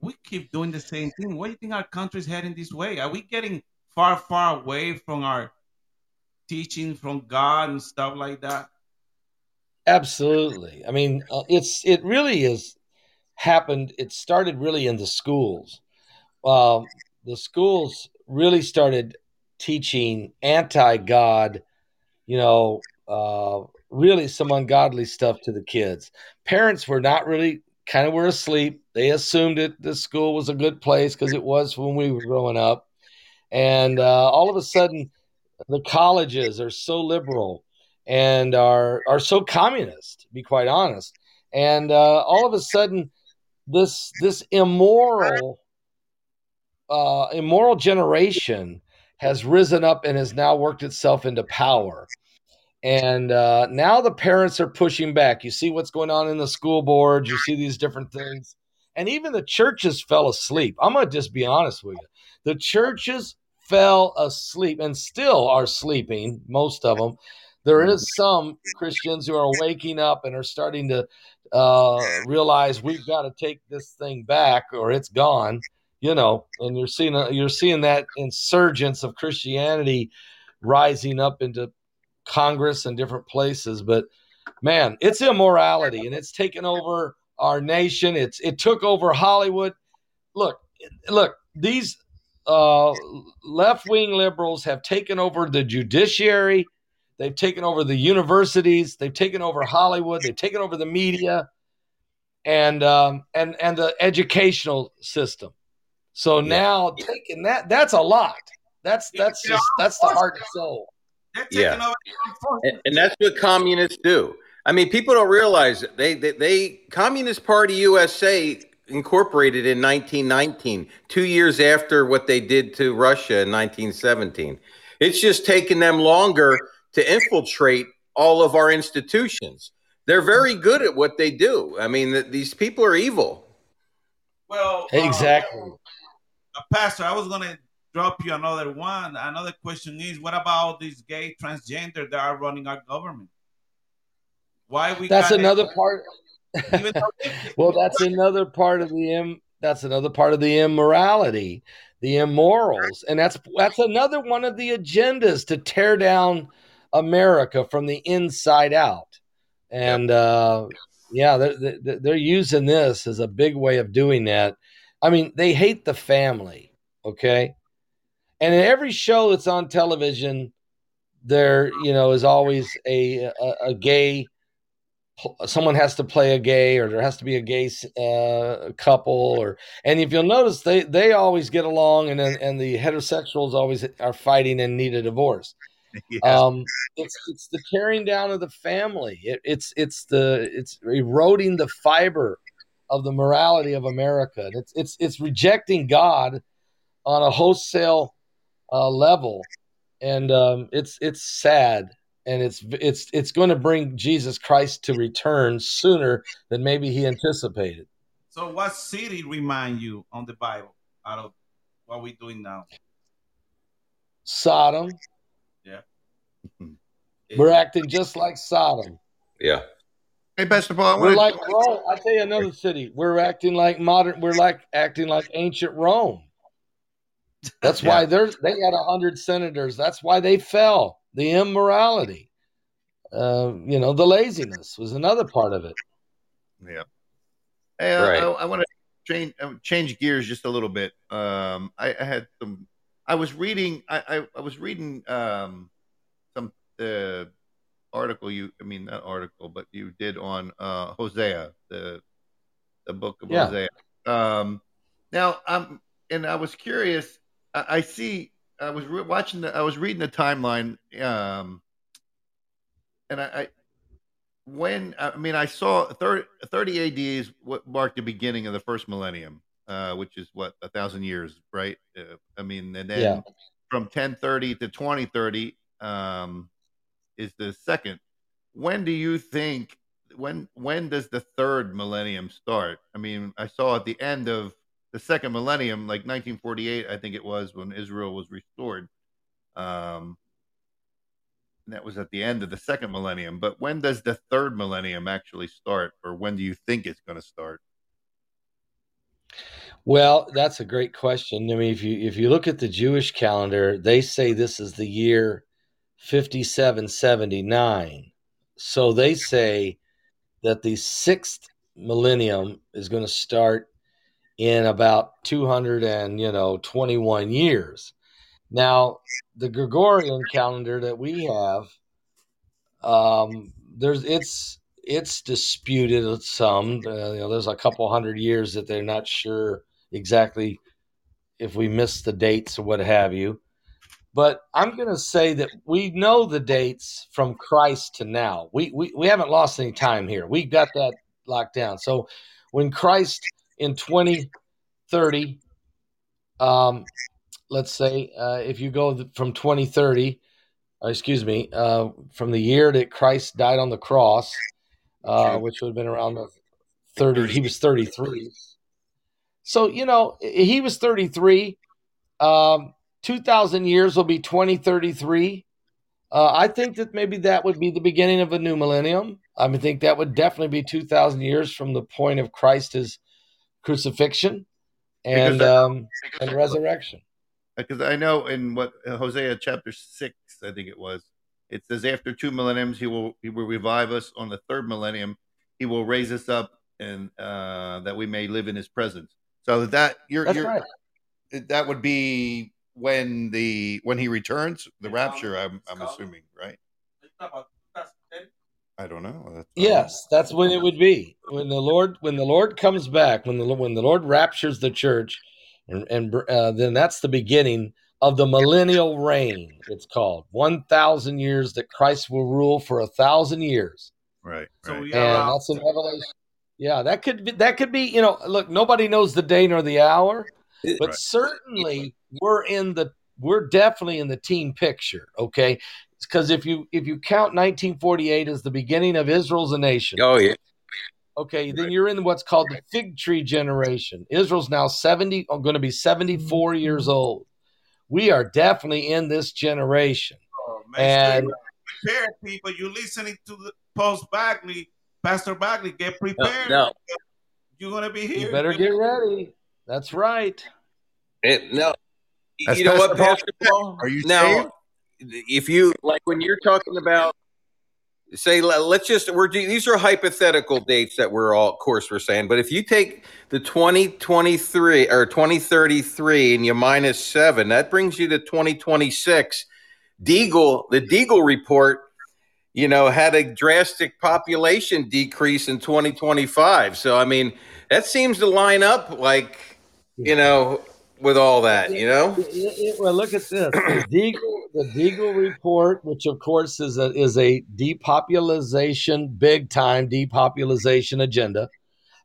we keep doing the same thing. Why do you think our country's heading this way? Are we getting far, far away from our teaching from God and stuff like that? Absolutely. I mean, uh, it's it really is happened. It started really in the schools. Um, the schools really started teaching anti-God, you know, uh, really some ungodly stuff to the kids. Parents were not really kind of were asleep. They assumed that the school was a good place because it was when we were growing up. And uh, all of a sudden, the colleges are so liberal and are are so communist. To be quite honest, and uh, all of a sudden, this this immoral uh, immoral generation has risen up and has now worked itself into power. And uh, now the parents are pushing back. You see what's going on in the school boards. You see these different things. And even the churches fell asleep. I'm going to just be honest with you. The churches fell asleep and still are sleeping, most of them. There is some Christians who are waking up and are starting to uh, realize we've got to take this thing back or it's gone you know, and you're seeing a, you're seeing that insurgence of Christianity rising up into Congress and different places. But man, it's immorality, and it's taken over our nation. It's it took over Hollywood. Look, look, these uh, left wing liberals have taken over the judiciary. They've taken over the universities. They've taken over Hollywood. They've taken over the media, and um, and and the educational system. So yeah. now taking that, that's a lot. That's that's just that's the heart and soul. Yeah, and, and, that's what communists do. I mean, people don't realize it. They, they they Communist Party USA incorporated in 1919, two years after what they did to Russia in 1917. It's just taken them longer to infiltrate all of our institutions. They're very good at what they do. I mean, these people are evil. Well, exactly. Uh, uh, Pastor, I was going to drop you another one. Another question is, what about these gay transgender that are running our government? Why we? That's another it? part. well, that's another part of the Im- that's another part of the immorality, the immorals, and that's that's another one of the agendas to tear down America from the inside out. And uh, yeah, they're, they're using this as a big way of doing that. I mean, they hate the family, okay? And in every show that's on television, there, you know, is always a, a, a gay someone has to play a gay or there has to be a gay uh, couple or and if you'll notice they they always get along and then and the heterosexuals always are fighting and need a divorce yes. um it's it's the tearing down of the family it, it's it's the it's eroding the fiber of the morality of America. It's it's it's rejecting God on a wholesale uh, level, and um, it's it's sad, and it's it's it's going to bring Jesus Christ to return sooner than maybe he anticipated. So, what city remind you on the Bible out of what we're doing now? Sodom. Yeah. We're acting just like Sodom. Yeah. Hey, Pastor Paul, we're like Rome. I tell you another city. We're acting like modern. We're like acting like ancient Rome. That's yeah. why they're they had a hundred senators. That's why they fell. The immorality, uh, you know, the laziness was another part of it. Yeah. Hey, uh, right. I, I want to change uh, change gears just a little bit. Um, I, I had some. I was reading. I I, I was reading um, some the article you I mean not article, but you did on uh, Hosea, the the book of yeah. Hosea. Um, now I'm and I was curious. I, see. I was re- watching. The, I was reading the timeline. Um, and I, I when I mean I saw 30, 30 AD is what marked the beginning of the first millennium, uh, which is what a thousand years, right? Uh, I mean, and then yeah. from 1030 to 2030, um, is the second. When do you think when when does the third millennium start? I mean, I saw at the end of the second millennium, like 1948, I think it was when Israel was restored. Um, that was at the end of the second millennium. But when does the third millennium actually start, or when do you think it's going to start? Well, that's a great question. I mean, if you if you look at the Jewish calendar, they say this is the year 5779. So they say that the sixth millennium is going to start in about 200 and you know 21 years. Now, the Gregorian calendar that we have, um, there's it's it's disputed some. Uh, you know, there's a couple hundred years that they're not sure exactly if we missed the dates or what have you. But I'm going to say that we know the dates from Christ to now. We, we we haven't lost any time here. We got that locked down. So when Christ in 2030, um, let's say uh, if you go from 2030, uh, excuse me, uh, from the year that Christ died on the cross, uh, which would have been around the 30, he was 33. So, you know, he was 33. Um, 2,000 years will be 2033. Uh, I think that maybe that would be the beginning of a new millennium. I mean, think that would definitely be 2,000 years from the point of Christ's crucifixion and that, um, and resurrection. Because I know in what Hosea chapter six, I think it was, it says after two millenniums he will he will revive us. On the third millennium, he will raise us up and uh, that we may live in his presence. So that you're, That's you're right. that would be when the when he returns, the rapture. I'm I'm assuming, right? I don't know. That's yes, that's when it would be when the Lord when the Lord comes back when the when the Lord raptures the church, and and uh, then that's the beginning of the millennial reign. It's called one thousand years that Christ will rule for a thousand years. Right. So right. we and that's in Revelation. Yeah, that could be, that could be. You know, look, nobody knows the day nor the hour, but Right. certainly we're in the we're definitely in the team picture. Okay, because if you if you count 1948 as the beginning of Israel as a nation, Oh yeah. okay, then you're in what's called the fig tree generation. Israel's now 70, going to be 74 mm-hmm. years old. We are definitely in this generation. Oh, make And- sure prepared, people. You're listening to the post Begley, Pastor Begley. Get prepared. no, You're gonna be here. You better get ready. That's right. it, no. That's you know what, Pastor Paul. Pastor Paul? Are you now? saved? If you like when you're talking about, say, let's just we're these are hypothetical dates that we're all, of course, we're saying. But if you take the 2023 or 2033 and you minus seven, that brings you to 2026. Deagle, the Deagle report, you know, had a drastic population decrease in 2025. So I mean, that seems to line up like, you know, with all that, you know. It- it- well, look at this. The Deagle, the Deagle report, which of course is a is a depopulation, big time depopulation agenda.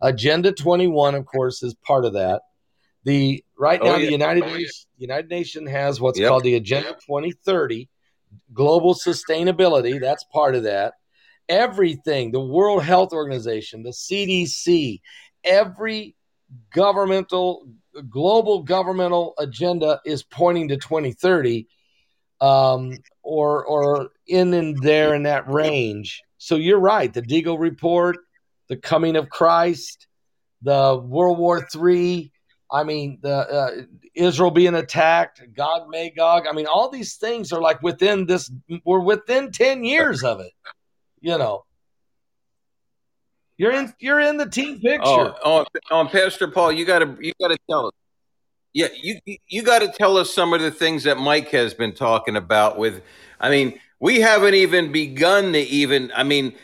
Agenda 21, of course, is part of that. The right Oh, now, yeah. the United Oh, yeah. Nations, United Nation has what's Yep. called the Agenda 2030, global sustainability. That's part of that. Everything, the World Health Organization, the CDC, every governmental global governmental agenda is pointing to 2030 um, or or in and there in that range. So you're right. The deagle report the coming of christ the world war III. i mean the uh, israel being attacked gog magog. I mean all these things are like within this we're within 10 years of it you know you're in you're in the team picture Oh, oh, oh, Pastor Paul, you gotta you gotta tell us. Yeah, you you got to tell us some of the things that Mike has been talking about. With, I mean, we haven't even begun to even. I mean,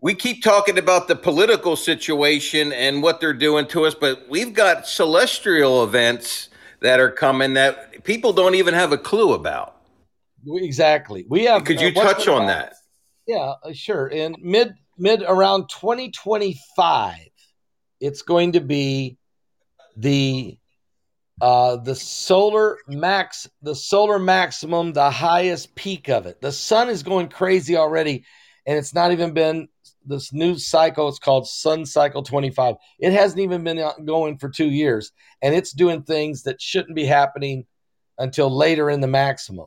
we keep talking about the political situation and what they're doing to us, but we've got celestial events that are coming that people don't even have a clue about. exactly we have Could you uh, touch on that? Yeah, uh, sure. In mid mid around 2025, it's going to be the uh the solar max the solar maximum the highest peak of it. The sun is going crazy already and it's not even been this new cycle. It's called sun cycle 25 it hasn't even been going for two years and it's doing things that shouldn't be happening until later in the maximum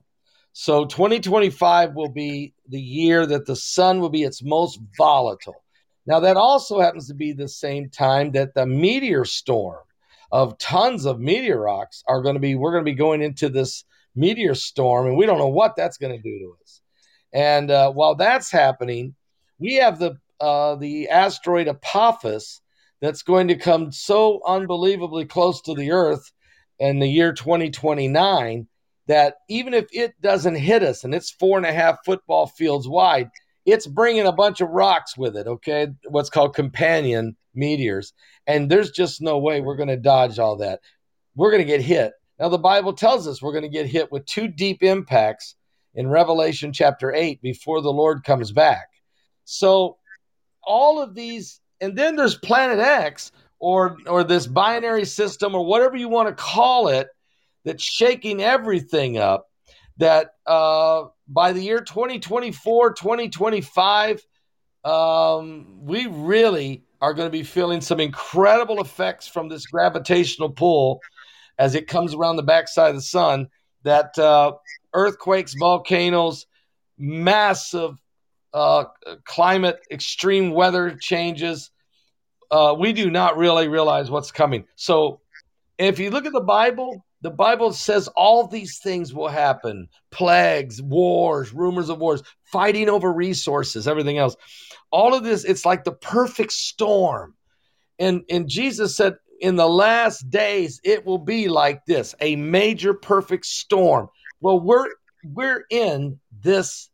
so 2025 will be the year that the sun will be its most volatile. Now, that also happens to be the same time that the meteor storm of tons of meteor rocks are going to be we're going to be going into this meteor storm and we don't know what that's going to do to us and uh, while that's happening we have the uh, the asteroid apophis that's going to come so unbelievably close to the earth in the year 2029 that even if it doesn't hit us and it's four and a half football fields wide it's bringing a bunch of rocks with it okay? What's called companion meteors. And there's just no way we're going to dodge all that. We're going to get hit. Now the bible tells us we're going to get hit with two deep impacts in revelation chapter 8 before the lord comes back. So all of these and then there's planet x or or this binary system or whatever you want to call it that's shaking everything up that uh, by the year 2024 2025 um, we really are going to be feeling some incredible effects from this gravitational pull as it comes around the backside of the sun that uh, earthquakes volcanoes massive uh, climate extreme weather changes uh, we do not really realize what's coming. So if you look at the bible the bible says all these things will happen. Plagues wars rumors of wars fighting over resources everything else. All of this it's like the perfect storm. And and jesus said in the last days it will be like this a major perfect storm. Well we're we're in this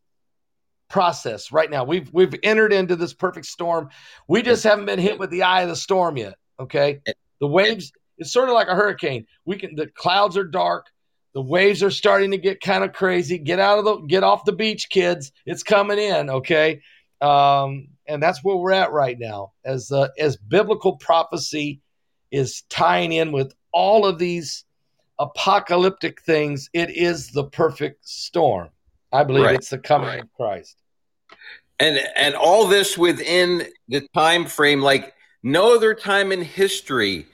process right now. We've we've entered into this perfect storm. We just haven't been hit with the eye of the storm yet okay? The waves it's sort of like a hurricane. We can the clouds are dark. The waves are starting to get kind of crazy. Get out of the get off the beach kids. It's coming in okay? Um, and that's where we're at right now. As uh, as biblical prophecy is tying in with all of these apocalyptic things it is the perfect storm. I believe Right. it's the coming Right. of christ. And and all this within the time frame like no other time in history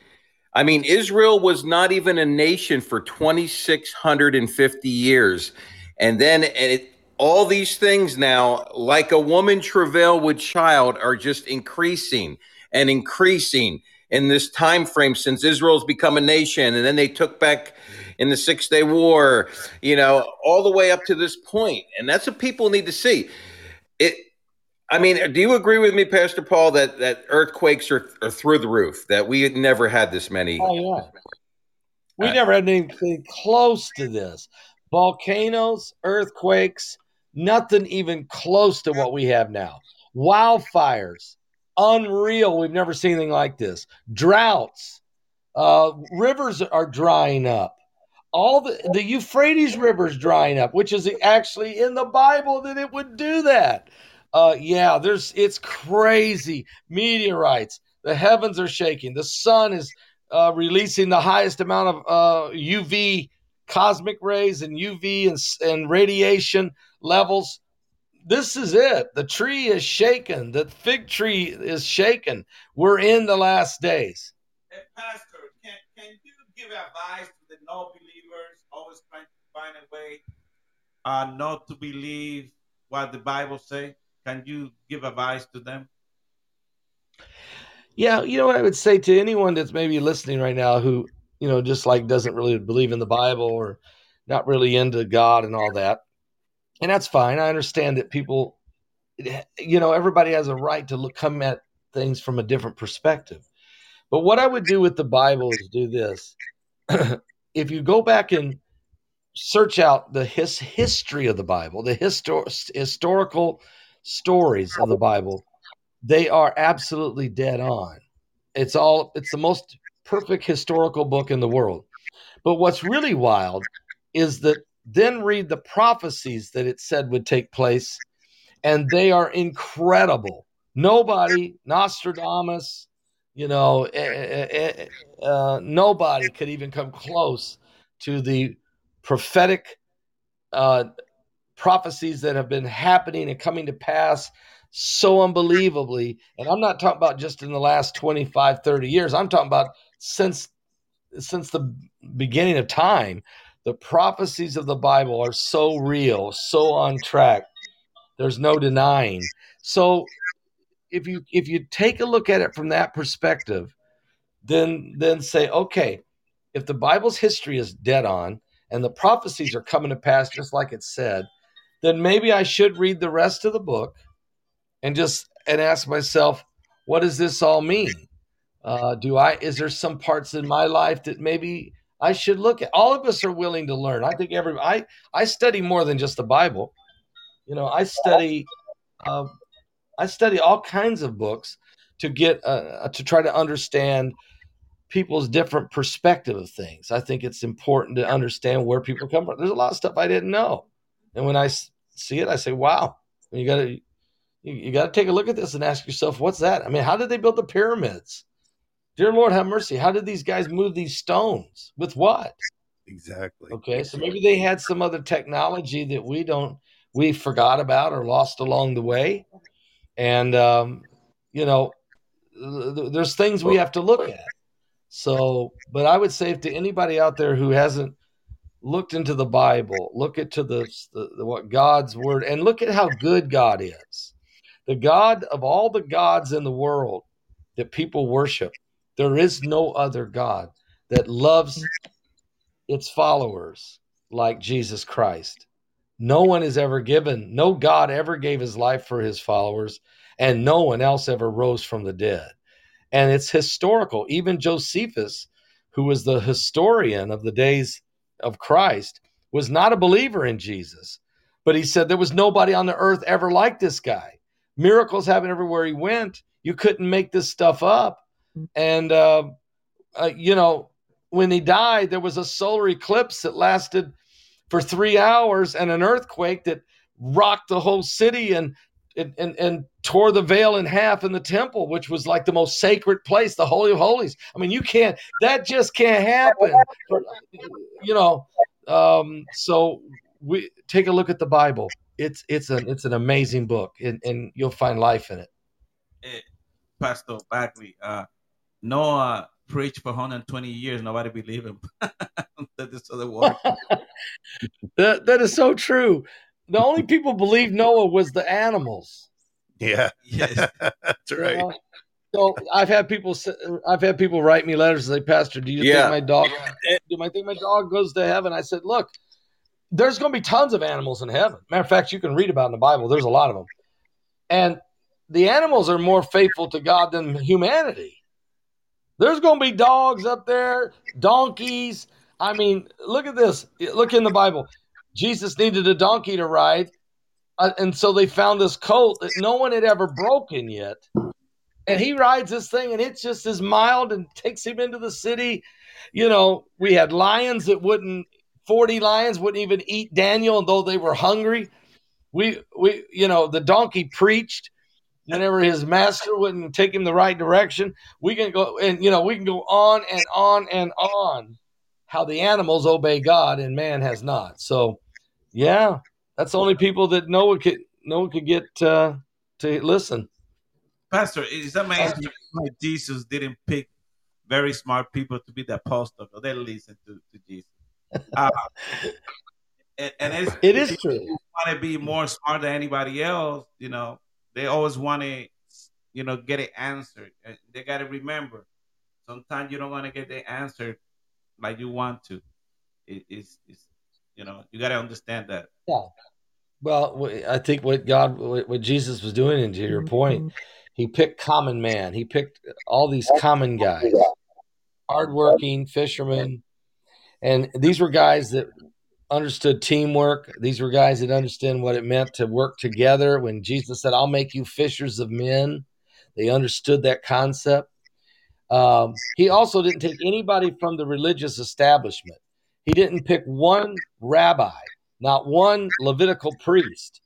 i mean israel was not even a nation for 2650 years. And then it, all these things now like a woman travail with child are just increasing and increasing in this time frame since israel's become a nation. And then they took back in the six day war you know all the way up to this point. And that's what people need to see. It i mean do you agree with me pastor paul that that earthquakes are, are through the roof that we had never had this many? Oh yeah. We Uh, never had anything close to this. Volcanoes earthquakes nothing even close to what we have now. Wildfires unreal. We've never seen anything like this. Droughts uh, rivers are drying up. All the the euphrates river's drying up which is actually in the bible that it would do that uh, yeah there's it's crazy. Meteorites. The heavens are shaking. The sun is uh, releasing the highest amount of uh, uv cosmic rays and uv and, and radiation levels. This is it. The tree is shaken. The fig tree is shaken. We're in the last days. Hey, Pastor, can, can you give advice to the no believers always trying to find a way uh, not to believe what the Bible say? Can you give advice to them? Yeah, you know what I would say to anyone that's maybe listening right now who, you know, just like doesn't really believe in the Bible or not really into God and all that. And that's fine. I understand that people you know, everybody has a right to look come at things from a different perspective. But what I would do with the Bible is do this. if you go back and search out the his, history of the Bible, the histor- historical stories of the Bible, they are absolutely dead on. It's all it's the most perfect historical book in the world. But what's really wild is that then read the prophecies that it said would take place, and they are incredible. Nobody, Nostradamus, you know, eh, eh, eh, uh, nobody could even come close to the prophetic uh, prophecies that have been happening and coming to pass so unbelievably. And I'm not talking about just in the last 25, 30 years. I'm talking about since since the beginning of time. The prophecies of the Bible are so real, so on track. There's no denying. So if you if you take a look at it from that perspective, then then say, okay, if the Bible's history is dead on and the prophecies are coming to pass just like it said, then maybe I should read the rest of the book and just and ask myself, what does this all mean? Uh, do I is there some parts in my life that maybe I should look at? All of us are willing to learn. I think every I I study more than just the Bible. You know, I study uh, I study all kinds of books to get uh, to try to understand people's different perspective of things. I think it's important to understand where people come from. There's a lot of stuff I didn't know, and when I see it, I say, "Wow!" You got to you, got to take a look at this and ask yourself, "What's that?" I mean, how did they build the pyramids? Dear Lord, have mercy. How did these guys move these stones? With what? Exactly. Okay, so maybe they had some other technology that we don't, we forgot about or lost along the way. And, um, you know, th- there's things we have to look at. So, but I would say to anybody out there who hasn't looked into the Bible, look into the, the, the what God's word, and look at how good God is. The God of all the gods in the world that people worship, there is no other God that loves its followers like Jesus Christ. No one is ever given, no God ever gave his life for his followers, and no one else ever rose from the dead. And it's historical. Even Josephus, who was the historian of the days of Christ, was not a believer in Jesus, but he said there was nobody on the earth ever like this guy. Miracles happened everywhere he went. You couldn't make this stuff up. And, uh, uh, you know, when he died, there was a solar eclipse that lasted for three hours and an earthquake that rocked the whole city and, and, and, and tore the veil in half in the temple, which was like the most sacred place, the Holy of Holies. I mean, you can't, that just can't happen. You know, um, so we take a look at the Bible. It's it's an it's an amazing book, and, and you'll find life in it. Pastor Begley, uh, Noah preached for 120 years. Nobody believed him. that is so that, that is so true. The only people believed Noah was the animals. Yeah, Yes. that's right. You know? So I've had people I've had people write me letters and say, Pastor, do you Yeah. think my dog do I think my dog goes to heaven? I said, Look, there's going to be tons of animals in heaven. Matter of fact, you can read about in the Bible. There's a lot of them, and the animals are more faithful to God than humanity. There's going to be dogs up there, donkeys. I mean, look at this. Look in the Bible. Jesus needed a donkey to ride, uh, and so they found this colt that no one had ever broken yet. And he rides this thing, and it's just as mild and takes him into the city. You know, we had lions that wouldn't, 40 lions wouldn't even eat Daniel, and though they were hungry. We, we, you know, the donkey preached whenever his master wouldn't take him the right direction. We can go, and, you know, we can go on and on and on how the animals obey God and man has not. So, yeah, that's the only people that Noah could, Noah could get uh, to listen. Pastor, it's amazing how Jesus didn't pick very smart people to be the apostle, but they listen to, to Jesus. Uh, and, and it's, It is true. want to be more smart than anybody else, you know, they always want to, you know, get it answered. And they got to remember, sometimes you don't want to get the answer like you want to. It, it's, it's, you know, you got to understand that. Yeah. Well, I think what God, what what Jesus was doing, and to your point, he picked common man. He picked all these common guys, hardworking fishermen, and these were guys that understood teamwork. These were guys that understood what it meant to work together. When Jesus said, "I'll make you fishers of men," they understood that concept. Um, he also didn't take anybody from the religious establishment. He didn't pick one rabbi, not one Levitical priest.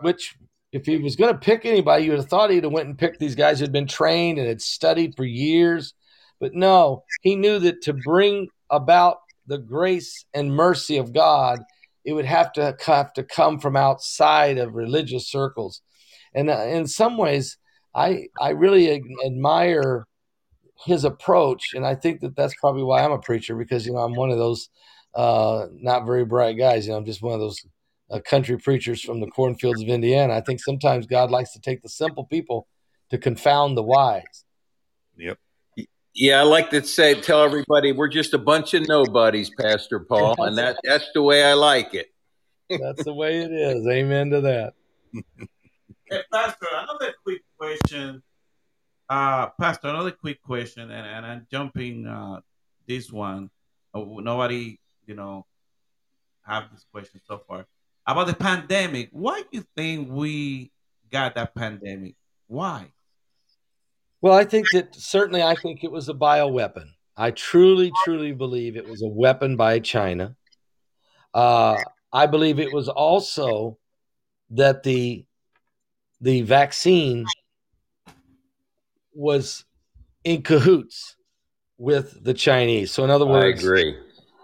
Which, if he was going to pick anybody, you would have thought he'd have went and picked these guys who'd been trained and had studied for years. But no, he knew that to bring about the grace and mercy of God, it would have to have to come from outside of religious circles. And uh, in some ways, I I really ad- admire his approach, and I think that that's probably why I'm a preacher because you know I'm one of those uh, not very bright guys. You know, I'm just one of those uh, country preachers from the cornfields of Indiana. I think sometimes God likes to take the simple people to confound the wise. Yep. Yeah, I like to say, tell everybody we're just a bunch of nobodies, Pastor Paul, and that that's the way I like it. That's the way it is. Amen to that. Hey, Pastor, another quick question. Uh, Pastor, another quick question, and, and I'm jumping uh, this one. Uh, nobody, you know, have this question so far about the pandemic. Why do you think we got that pandemic? Why? Well, I think that certainly I think it was a bioweapon. I truly, truly believe it was a weapon by China. Uh, I believe it was also that the the vaccine was in cahoots with the Chinese. So in other words, I agree.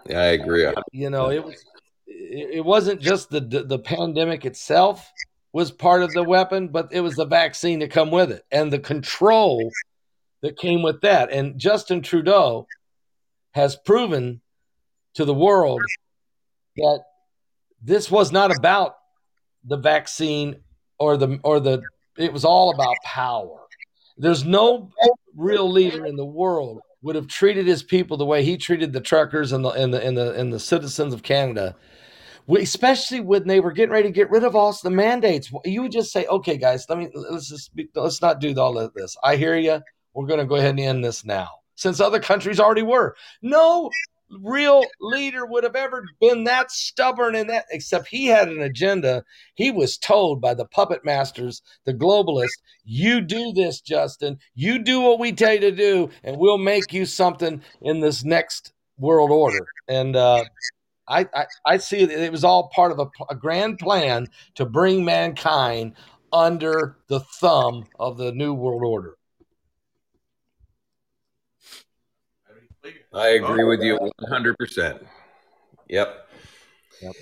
I agree. Uh, you know, it was it wasn't just the the pandemic itself was part of the weapon, but it was the vaccine to come with it and the control that came with that. And Justin Trudeau has proven to the world that this was not about the vaccine or the or the it was all about power. There's no real leader in the world would have treated his people the way he treated the truckers and the and the and the, and the citizens of Canada especially when they were getting ready to get rid of all the mandates. You would just say, "Okay, guys, let me let's just let's not do all of this." I hear you. We're going to go ahead and end this now, since other countries already were. No real leader would have ever been that stubborn in that, except he had an agenda. He was told by the puppet masters, the globalists, "You do this, Justin. You do what we tell you to do, and we'll make you something in this next world order." And uh, I, I, I see it, it was all part of a, a grand plan to bring mankind under the thumb of the New World Order. I agree with you 100%. Yep. yep.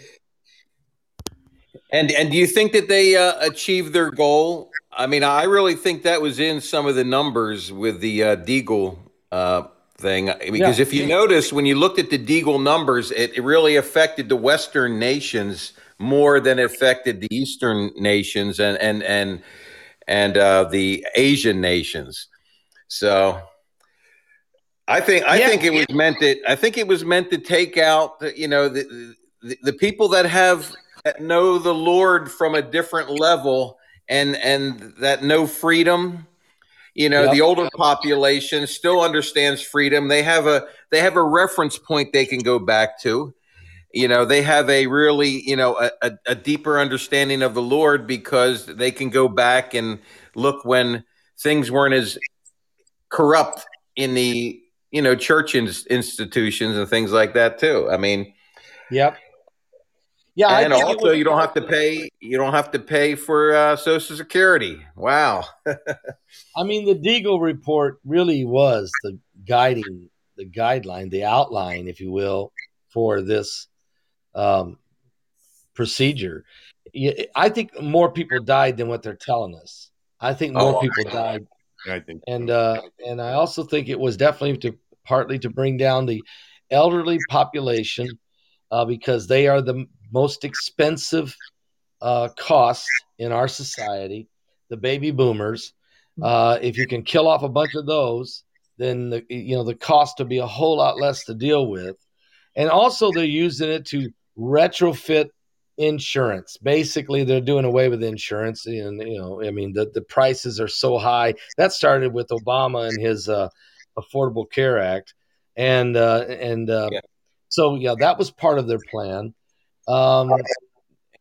And and do you think that they uh, achieved their goal? I mean, I really think that was in some of the numbers with the uh, Deagle uh, thing because yeah. if you notice when you looked at the Deagle numbers, it, it, really affected the Western nations more than it affected the Eastern nations and and and and uh, the Asian nations. So I think I yeah. think it was meant that I think it was meant to take out the, you know the, the the people that have that know the Lord from a different level and and that know freedom you know, yep. the older population still understands freedom. They have a they have a reference point they can go back to. You know, they have a really, you know, a, a, a deeper understanding of the Lord because they can go back and look when things weren't as corrupt in the, you know, church institutions and things like that too. I mean, yep. Yeah, and also you don't have to pay. You don't have to pay for uh, Social Security. Wow. I mean, the Deagle report really was the guiding, the guideline, the outline, if you will, for this um, procedure. I think more people died than what they're telling us. I think more oh, people died. I think, and uh, and I also think it was definitely to partly to bring down the elderly population uh, because they are the most expensive uh, cost in our society, the baby boomers. Uh, if you can kill off a bunch of those, then the you know the cost will be a whole lot less to deal with. And also, they're using it to retrofit insurance. Basically, they're doing away with insurance, and you know, I mean, the the prices are so high. That started with Obama and his uh, Affordable Care Act, and uh, and uh, yeah. so yeah, that was part of their plan. Um,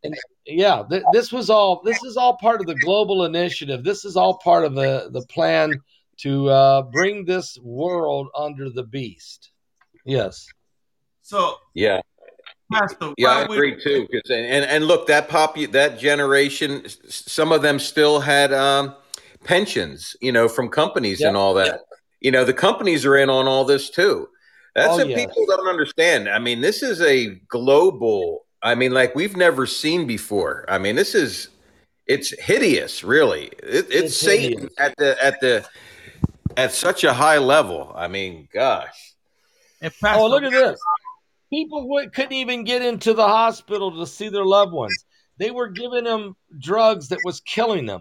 and yeah, th- this was all. This is all part of the global initiative. This is all part of the the plan to uh, bring this world under the beast. Yes. So yeah. Pastor, yeah, I agree we- too. Because and, and look, that pop that generation, some of them still had um, pensions, you know, from companies yep. and all that. Yep. You know, the companies are in on all this too. That's oh, what yes. people don't understand. I mean, this is a global I mean, like we've never seen before. I mean, this is it's hideous, really. It, it's, it's Satan hideous. at the at the at such a high level. I mean, gosh. Oh, look at this! People would, couldn't even get into the hospital to see their loved ones. They were giving them drugs that was killing them.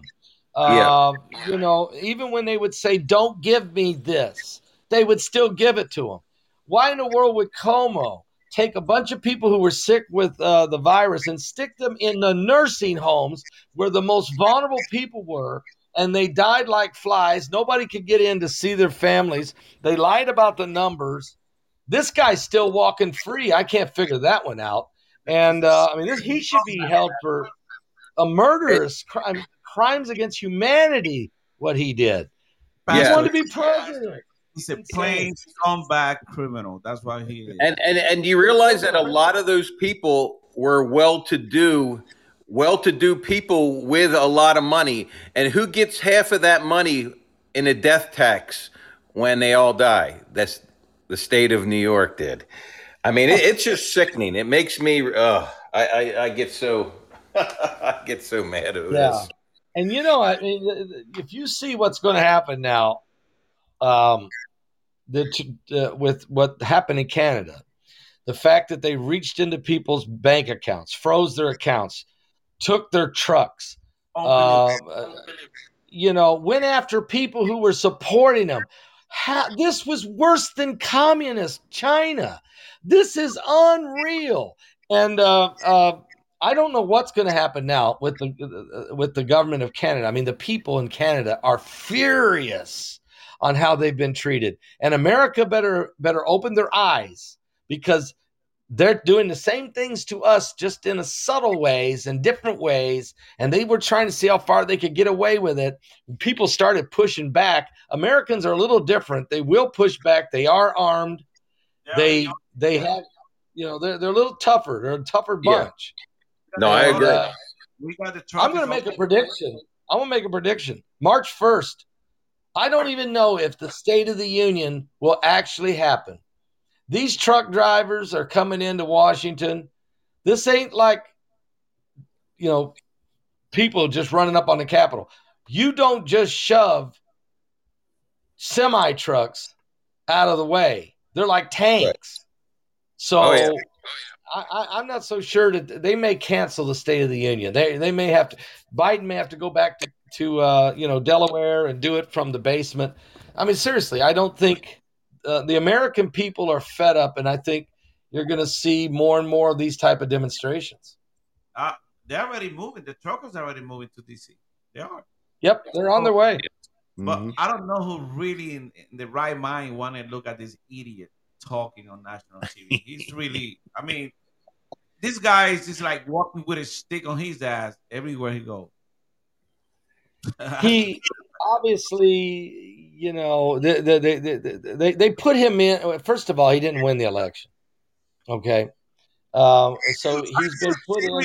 Yeah. You know, even when they would say, "Don't give me this," they would still give it to them. Why in the world would Cuomo take a bunch of people who were sick with uh, the virus and stick them in the nursing homes where the most vulnerable people were? And they died like flies. Nobody could get in to see their families. They lied about the numbers. This guy's still walking free. I can't figure that one out. And uh, I mean, this, he should be held for a murderous crime, crimes against humanity. What he did. He Yeah. wanted to be president. He's a plain scumbag criminal. That's why he is. And and and you realize that a lot of those people were well-to-do, well-to-do people with a lot of money, and who gets half of that money in a death tax when they all die? That's the state of New York did. I mean, it, it's just sickening. It makes me. Uh, I, I I get so I get so mad at Yeah. this. And you know, I mean, if you see what's going to happen now, um, the, uh, with what happened in Canada, the fact that they reached into people's bank accounts, froze their accounts, took their trucks, uh, uh, you know, went after people who were supporting them. Ha- this was worse than communist China. This is unreal. And uh, uh, I don't know what's going to happen now with the uh, with the government of Canada. I mean, the people in Canada are furious on how they've been treated, and America better better open their eyes because they're doing the same things to us, just in a subtle ways and different ways. And they were trying to see how far they could get away with it. People started pushing back. Americans are a little different. They will push back. They are armed. They they have, you know, they're they're a little tougher. They're a tougher Yeah. Bunch. No, I agree. uh, we got the I'm going to make a prediction. I'm going to make a prediction. March 1st. I don't even know if the State of the Union will actually happen. These truck drivers are coming into Washington. This ain't like, you know, people just running up on the Capitol. You don't just shove semi trucks out of the way. They're like tanks. So Oh, yeah. I, I, I'm not so sure that they may cancel the State of the Union. They they may have to. Biden may have to go back to to uh, you know Delaware and do it from the basement. I mean, seriously, I don't think uh, the American people are fed up, and I think you're going to see more and more of these type of demonstrations. Uh, they're already moving. The truckers are already moving to DC. They are. Yep, they're on their way. But Mhm. I don't know who really in, in the right mind want to look at this idiot talking on national TV. He's really, I mean, this guy is just like walking with a stick on his ass everywhere he goes. He obviously, you know, they they, they, they, they they put him in. First of all, he didn't win the election. Okay, um, so he's been put in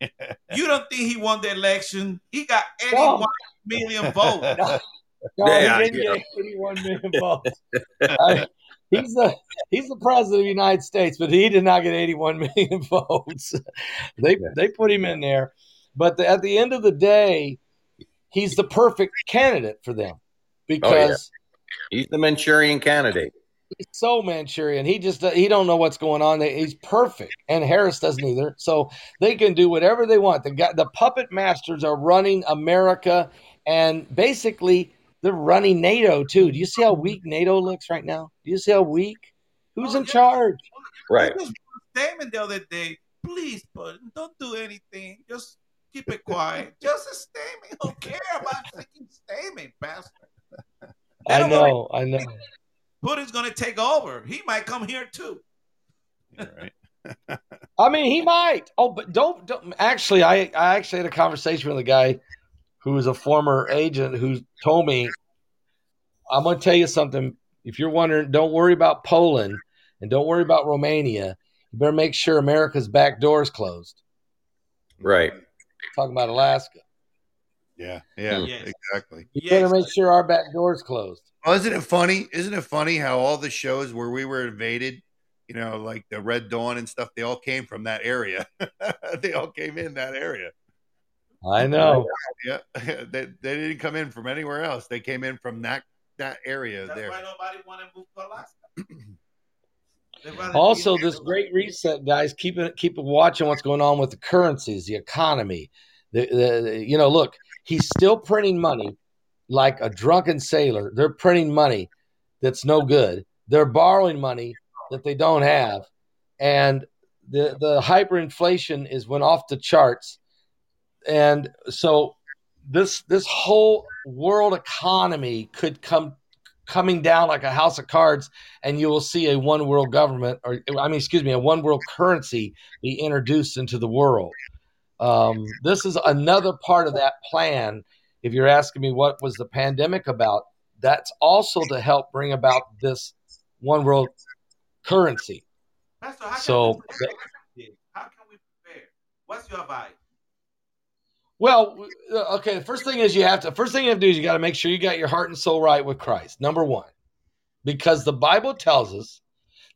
there. you don't think he won the election? He got No. 81 million votes. No, Yeah, he didn't yeah. get 81 million votes. He's the he's the president of the United States, but he did not get 81 million votes. they they put him in there, but the, at the end of the day, he's the perfect candidate for them oh, because He's the Manchurian candidate. he's so Manchurian. He just he don't know what's going on. He's perfect, and Harris doesn't either. So they can do whatever they want. The guy, the puppet masters are running America, and basically they're running NATO too. Do you see how weak NATO looks right now? Do you see how weak? Who's Oh, in yeah. charge? Right. He just statement the other day. Please, but don't do anything. Just keep it quiet. Just a statement. Who care about a freaking statement, bastard? They I don't know, I know. Putin's gonna take over. He might come here too. Right. I mean, he might. Oh, but don't, don't. Actually, I I actually had a conversation with a guy who was a former agent who told me, "I'm going to tell you something. If you're wondering, don't worry about Poland and don't worry about Romania. You better make sure America's back doors closed." Right. Talking about Alaska, Yeah, yeah, hmm. Yes. exactly. you Yes. better make sure our back doors closed. Well, isn't it funny? Isn't it funny how all the shows where we were invaded, you know, like the Red Dawn and stuff, they all came from that area. they all came in that area. I know. Yeah, they, they didn't come in from anywhere else. They came in from that that area That's there. why nobody want to move to Alaska. They'd rather be Also, this great reset, guys. Keep it, keep watching what's going on with the currencies, the economy. The, the, the- you know, look, he's still printing money like a drunken sailor. They're printing money. that's no good. They're borrowing money that they don't have, and the the hyperinflation is went off the charts, and so this this whole world economy could come coming down like a house of cards and you will see a one world government or i mean excuse me a one world currency be introduced into the world um, this is another part of that plan if you're asking me what was the pandemic about that's also to help bring about this one world currency Pastor, So, can we prepare? how can we prepare? What's your advice? Well, uh, okay. The first thing is you have to. First thing you have to do is you got to make sure you got your heart and soul right with Christ. Number one, because the Bible tells us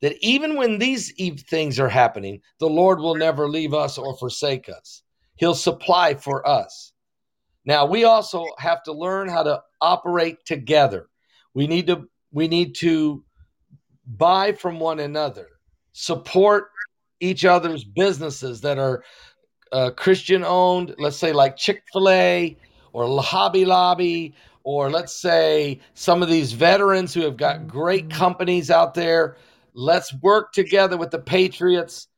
that even when these things are happening, the Lord will never leave us or forsake us. He'll supply for us. Now we also have to learn how to operate together. We need to. We need to buy from one another, support each other's businesses that are uh, Christian owned, let's say like Chick fil A or Hobby Lobby, or let's say some of these veterans who have got great companies out there. Let's work together with the Patriots,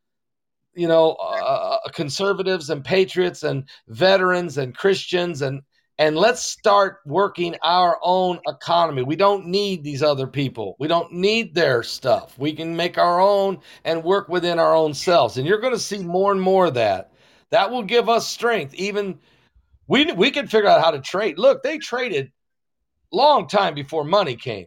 you know, uh, conservatives and patriots and veterans and Christians and and let's start working our own economy. We don't need these other people. We don't need their stuff. We can make our own and work within our own selves. And you're going to see more and more of that. That will give us strength. Even we we can figure out how to trade. Look, they traded long time before money came.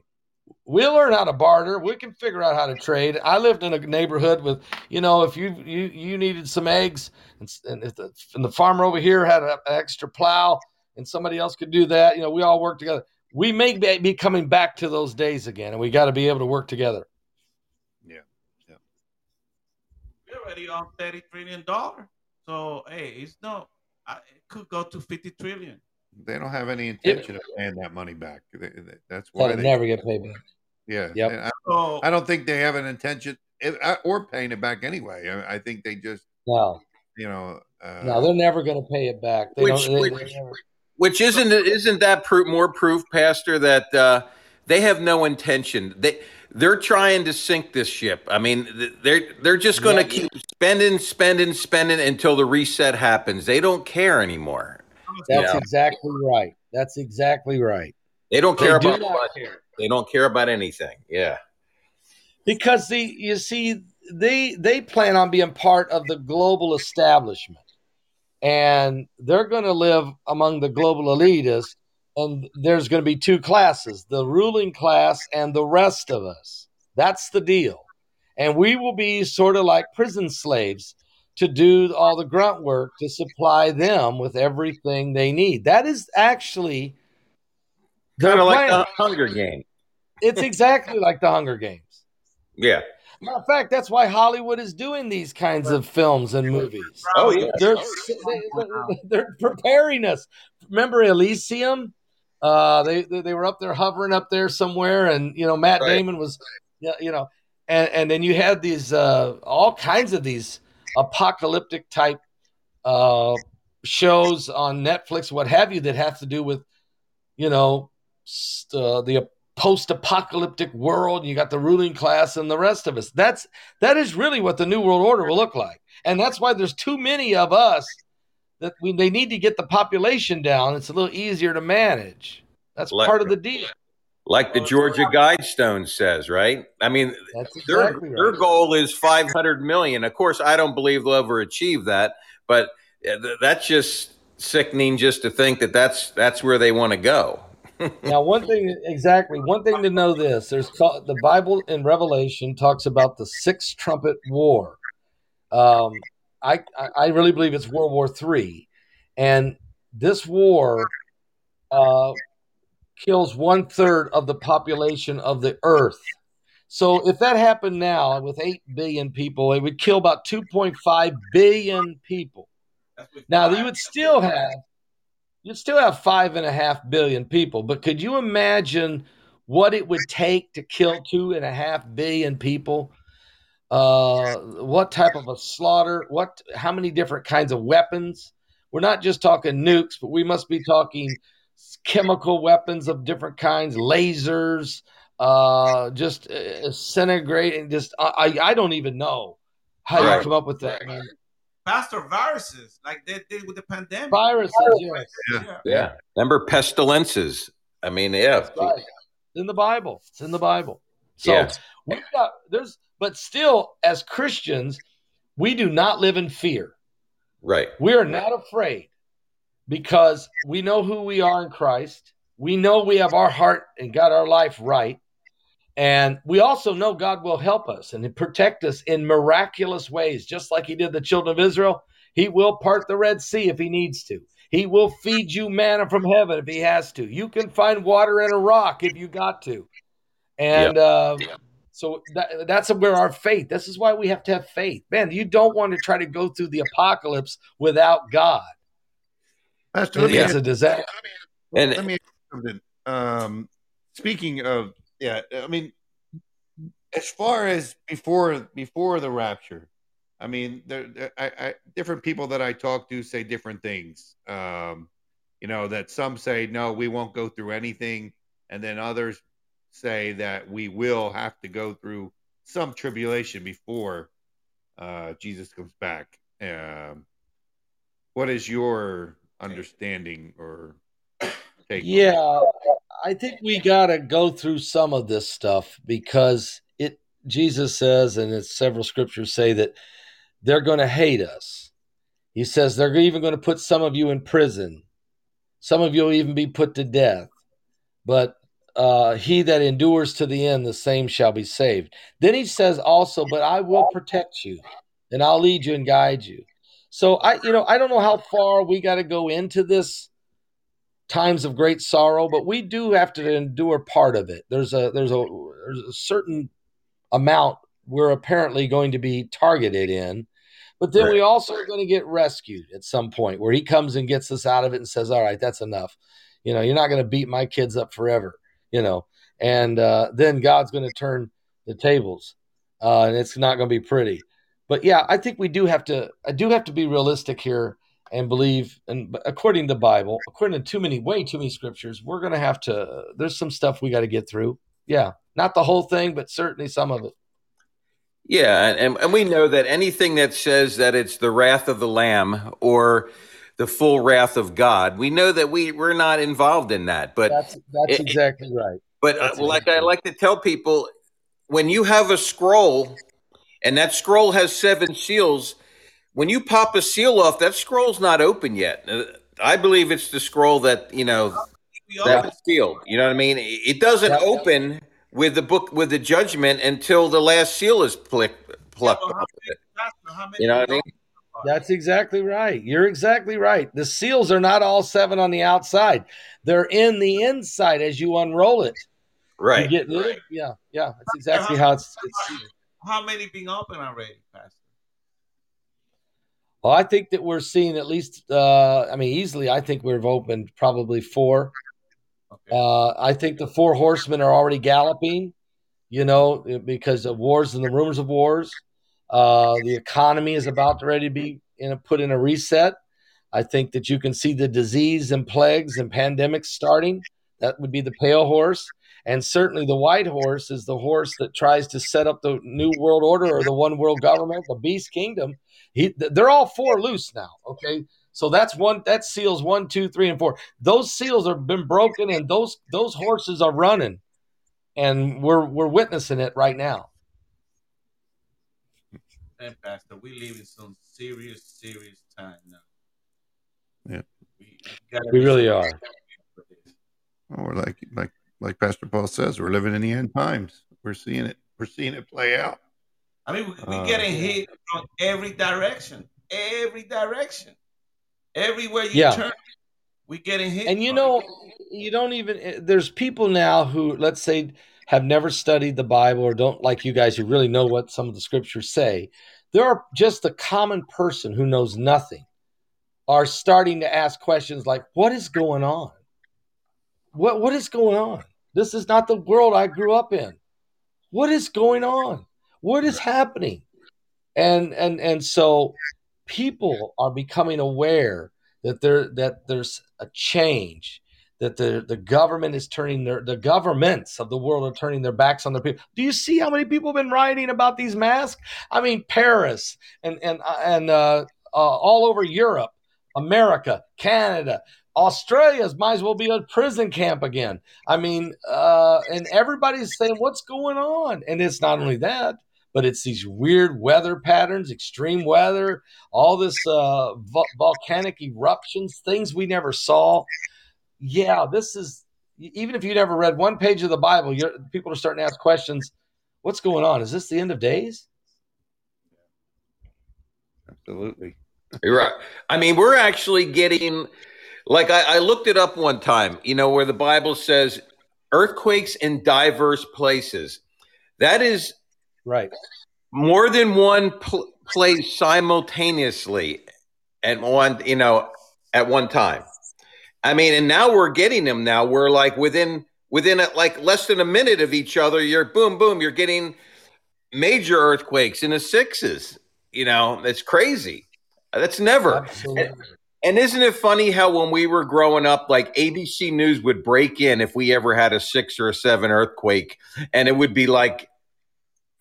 We'll learn how to barter. We can figure out how to trade. I lived in a neighborhood with, you know, if you you you needed some eggs, and, and if the, and the farmer over here had a- an extra plow, and somebody else could do that, you know, we all work together. We may be be coming back to those days again, and we got to be able to work together. Yeah, yeah. We're already on thirty trillion dollar. So hey, it's no. It could go to fifty trillion. They don't have any intention of paying that money back. They- they- That's why That'll they never get paid back. Yeah. Yep. I, So I don't think they have an intention if- uh, or paying it back anyway. I, I think they just, No, you know, uh, no, they're never going to pay it back. They Which- don't. They, which- never, Which isn't isn't that proof, more proof, Pastor, that uh, they have no intention. They they're trying to sink this ship. I mean, they're they're just going to Yeah. keep spending, spending, spending until the reset happens. They don't care anymore. that's Yeah. exactly right. That's exactly right. They don't care do about not money. care. They don't care about anything. Yeah. because the you see they they plan on being part of the global establishment and they're going to live among the global elitists and there's going to be two classes the ruling class and the rest of us that's the deal and we will be sort of like prison slaves to do all the grunt work to supply them with everything they need that is actually Kind of like the Hunger Game. it's exactly like the hunger games Yeah. Matter of fact, that's why Hollywood is doing these kinds of films and movies. Oh yeah. They're they're preparing us. Remember Elysium? Uh, they, they were up there hovering up there somewhere, and you know Matt Right. Damon was, you know, and and then you had these uh, all kinds of these apocalyptic type uh, shows on Netflix, what have you, that have to do with, you know, st- uh, the post-apocalyptic world. You got the ruling class and the rest of us. That's that is really what the new world order will look like, and that's why there's too many of us that we they need to get the population down. It's a little easier to manage. That's Like- part of the deal. Like the Georgia Guidestone says, right? I mean, That's their exactly their goal is 500 million. Of course, I don't believe they'll ever achieve that, but uh, that's just sickening just to think that that's that's where they want to go. Now, one thing exactly, one thing to know this: there's the Bible in Revelation talks about the sixth trumpet war. Um, I I really believe it's World War Three, and this war uh, kills one third of the population of the Earth. So, if that happened now with eight billion people, it would kill about two point five billion people. Now you would still have you'd still have five and a half billion people, but could you imagine what it would take to kill two and a half billion people? Uh, what type of a slaughter? What? How many different kinds of weapons? We're not just talking nukes, but we must be talking chemical weapons of different kinds, lasers, uh, just uh, centigrade just I, I don't even know how Right. you come up with that. I mean, Pastor viruses, like they did with the pandemic. viruses, yes. Yeah. Yeah. Remember pestilences? I mean, yeah. Right. It's in the Bible. It's in the Bible. So Yeah. we got there's but still as Christians, we do not live in fear. Right. We are not afraid because we know who we are in Christ. We know we have our heart and got our life right. And we also know God will help us and protect us in miraculous ways, just like He did the children of Israel. He will part the Red Sea if He needs to. He will feed you manna from heaven if He has to. You can find water in a rock if you got to. And uh, so that, that's where our faith. This is why we have to have faith, man. You don't want to try to go through the apocalypse without God. Pastor, let me It's ask, a disaster. And let me ask you something. Um, speaking of, yeah, I mean, as far as before before the rapture, I mean, there, there- I, I, different people that I talk to say different things. Um, you know, that some say no, we won't go through anything, and then others say that we will have to go through some tribulation before uh, Jesus comes back. Um, what is your understanding or take? Yeah, I think we got to go through some of this stuff because it Jesus says and it's several scriptures say that they're going to hate us. He says they're even going to put some of you in prison. Some of you will even be put to death. But uh, he that endures to the end, the same shall be saved. Then he says also, but I will protect you and I'll lead you and guide you. So I, you know, I don't know how far we got to go into this times of great sorrow, but we do have to endure part of it. There's a there's a there's a certain amount we're apparently going to be targeted in, but then we also are going to get rescued at some point where he comes and gets us out of it and says, "All right, that's enough. You know, you're not going to beat my kids up forever." You know, and uh, then God's going to turn the tables, uh, and it's not going to be pretty. But yeah, I think we do have to. I do have to be realistic here and believe and according to the bible according to too many way too many scriptures we're going to have to there's some stuff we got to get through yeah not the whole thing but certainly some of it Yeah, and, and we know that anything that says that it's the wrath of the Lamb or the full wrath of God, we know that we we're not involved in that. But that's that's it- exactly right but uh, that's like exactly I like to tell people, when you have a scroll, and that scroll has seven seals, when you pop a seal off, that scroll's not open yet. Uh, I believe it's the scroll that you know We always that's sealed. You know what I mean? It doesn't Yep. open with the book with the judgment until the last seal is plucked. plucked Well, off. many- Pastor, how many You know what I mean? That's exactly right you're exactly right the seals are not all seven on the outside they're in the inside as you unroll it Right. you get little, yeah yeah that's exactly how it's, it's How many being open already, Pastor? well i think that we're seeing at least uh i mean easily i think we've opened probably four Okay. Uh, I think the four horsemen are already galloping, you know, because of wars and the rumors of wars. Uh, the economy is about to ready to be in a, put in a reset. I think that you can see the disease and plagues and pandemics starting. That would be the pale horse. And certainly the white horse is the horse that tries to set up the new world order or the one world government, the beast kingdom. He, they're all four loose now. Okay. So that's one, that seals one, two, three, and four those seals have been broken and those those horses are running and we're we're witnessing it right now And Pastor, we live in some serious, serious time now. Yeah. We, gotta we really are. careful for this. Or like like like Pastor Paul says, we're living in the end times. We're seeing it. We're seeing it play out. I mean, we, we're Uh, getting hit from every direction, every direction, everywhere you Yeah. turn. we're getting hit. and you know it. you don't even eh, there's people now who let's say have never studied the bible or don't like you guys who really know what some of the scriptures say there are just the common person who knows nothing are starting to ask questions like what is going on? What what is going on? This is not the world i grew up in. What is going on? What is happening? And and and so people are becoming aware that there that there's a change that the, the government is turning their the governments of the world are turning their backs on their people. Do you see how many people have been writing about these masks? I mean, Paris and and and uh, uh, all over Europe, America, Canada, Australia's might as well be a prison camp again. I mean, uh, and everybody's saying, "What's going on?" And it's not only that, but it's these weird weather patterns, extreme weather, all this uh, vo- volcanic eruptions, things we never saw. Yeah, this is even if you never read one page of the Bible, people are starting to ask questions. What's going on? Is this the end of days? Absolutely. You're right. I mean, we're actually getting like I, I looked it up one time. You know where the Bible says earthquakes in diverse places. That is right. More than one pl- place simultaneously at one, you know, at one time. I mean, and now we're getting them. Now we're like within within a, like less than a minute of each other. You're boom, boom. You're getting major earthquakes in the sixes. You know, it's crazy. That's never. And, and isn't it funny how when we were growing up, like ABC News would break in if we ever had a six or a seven earthquake, and it would be like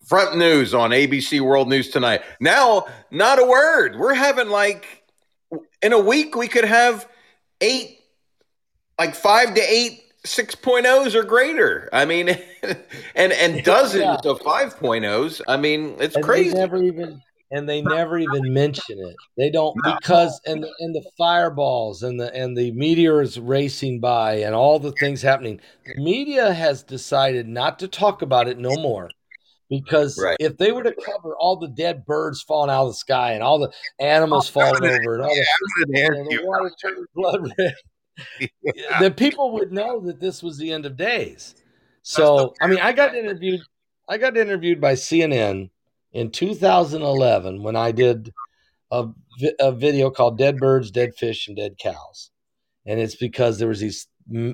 front news on ABC World News tonight. Now, not a word. We're having like in a week we could have eight, like five to eight six 6.0s or greater. I mean, and and dozens yeah. of 5.0s. I mean, it's and crazy. never even and they never even mention it. They don't because and the, and the fireballs and the and the meteors racing by and all the things happening. The media has decided not to talk about it no more. Because right. if they were to cover all the dead birds falling out of the sky and all the animals falling over and all the, you know, the water turning blood red, yeah. then people would know that this was the end of days. So I mean, I got interviewed. I got interviewed by CNN in 2011 when I did a, a video called "Dead Birds, Dead Fish, and Dead Cows," and it's because there was these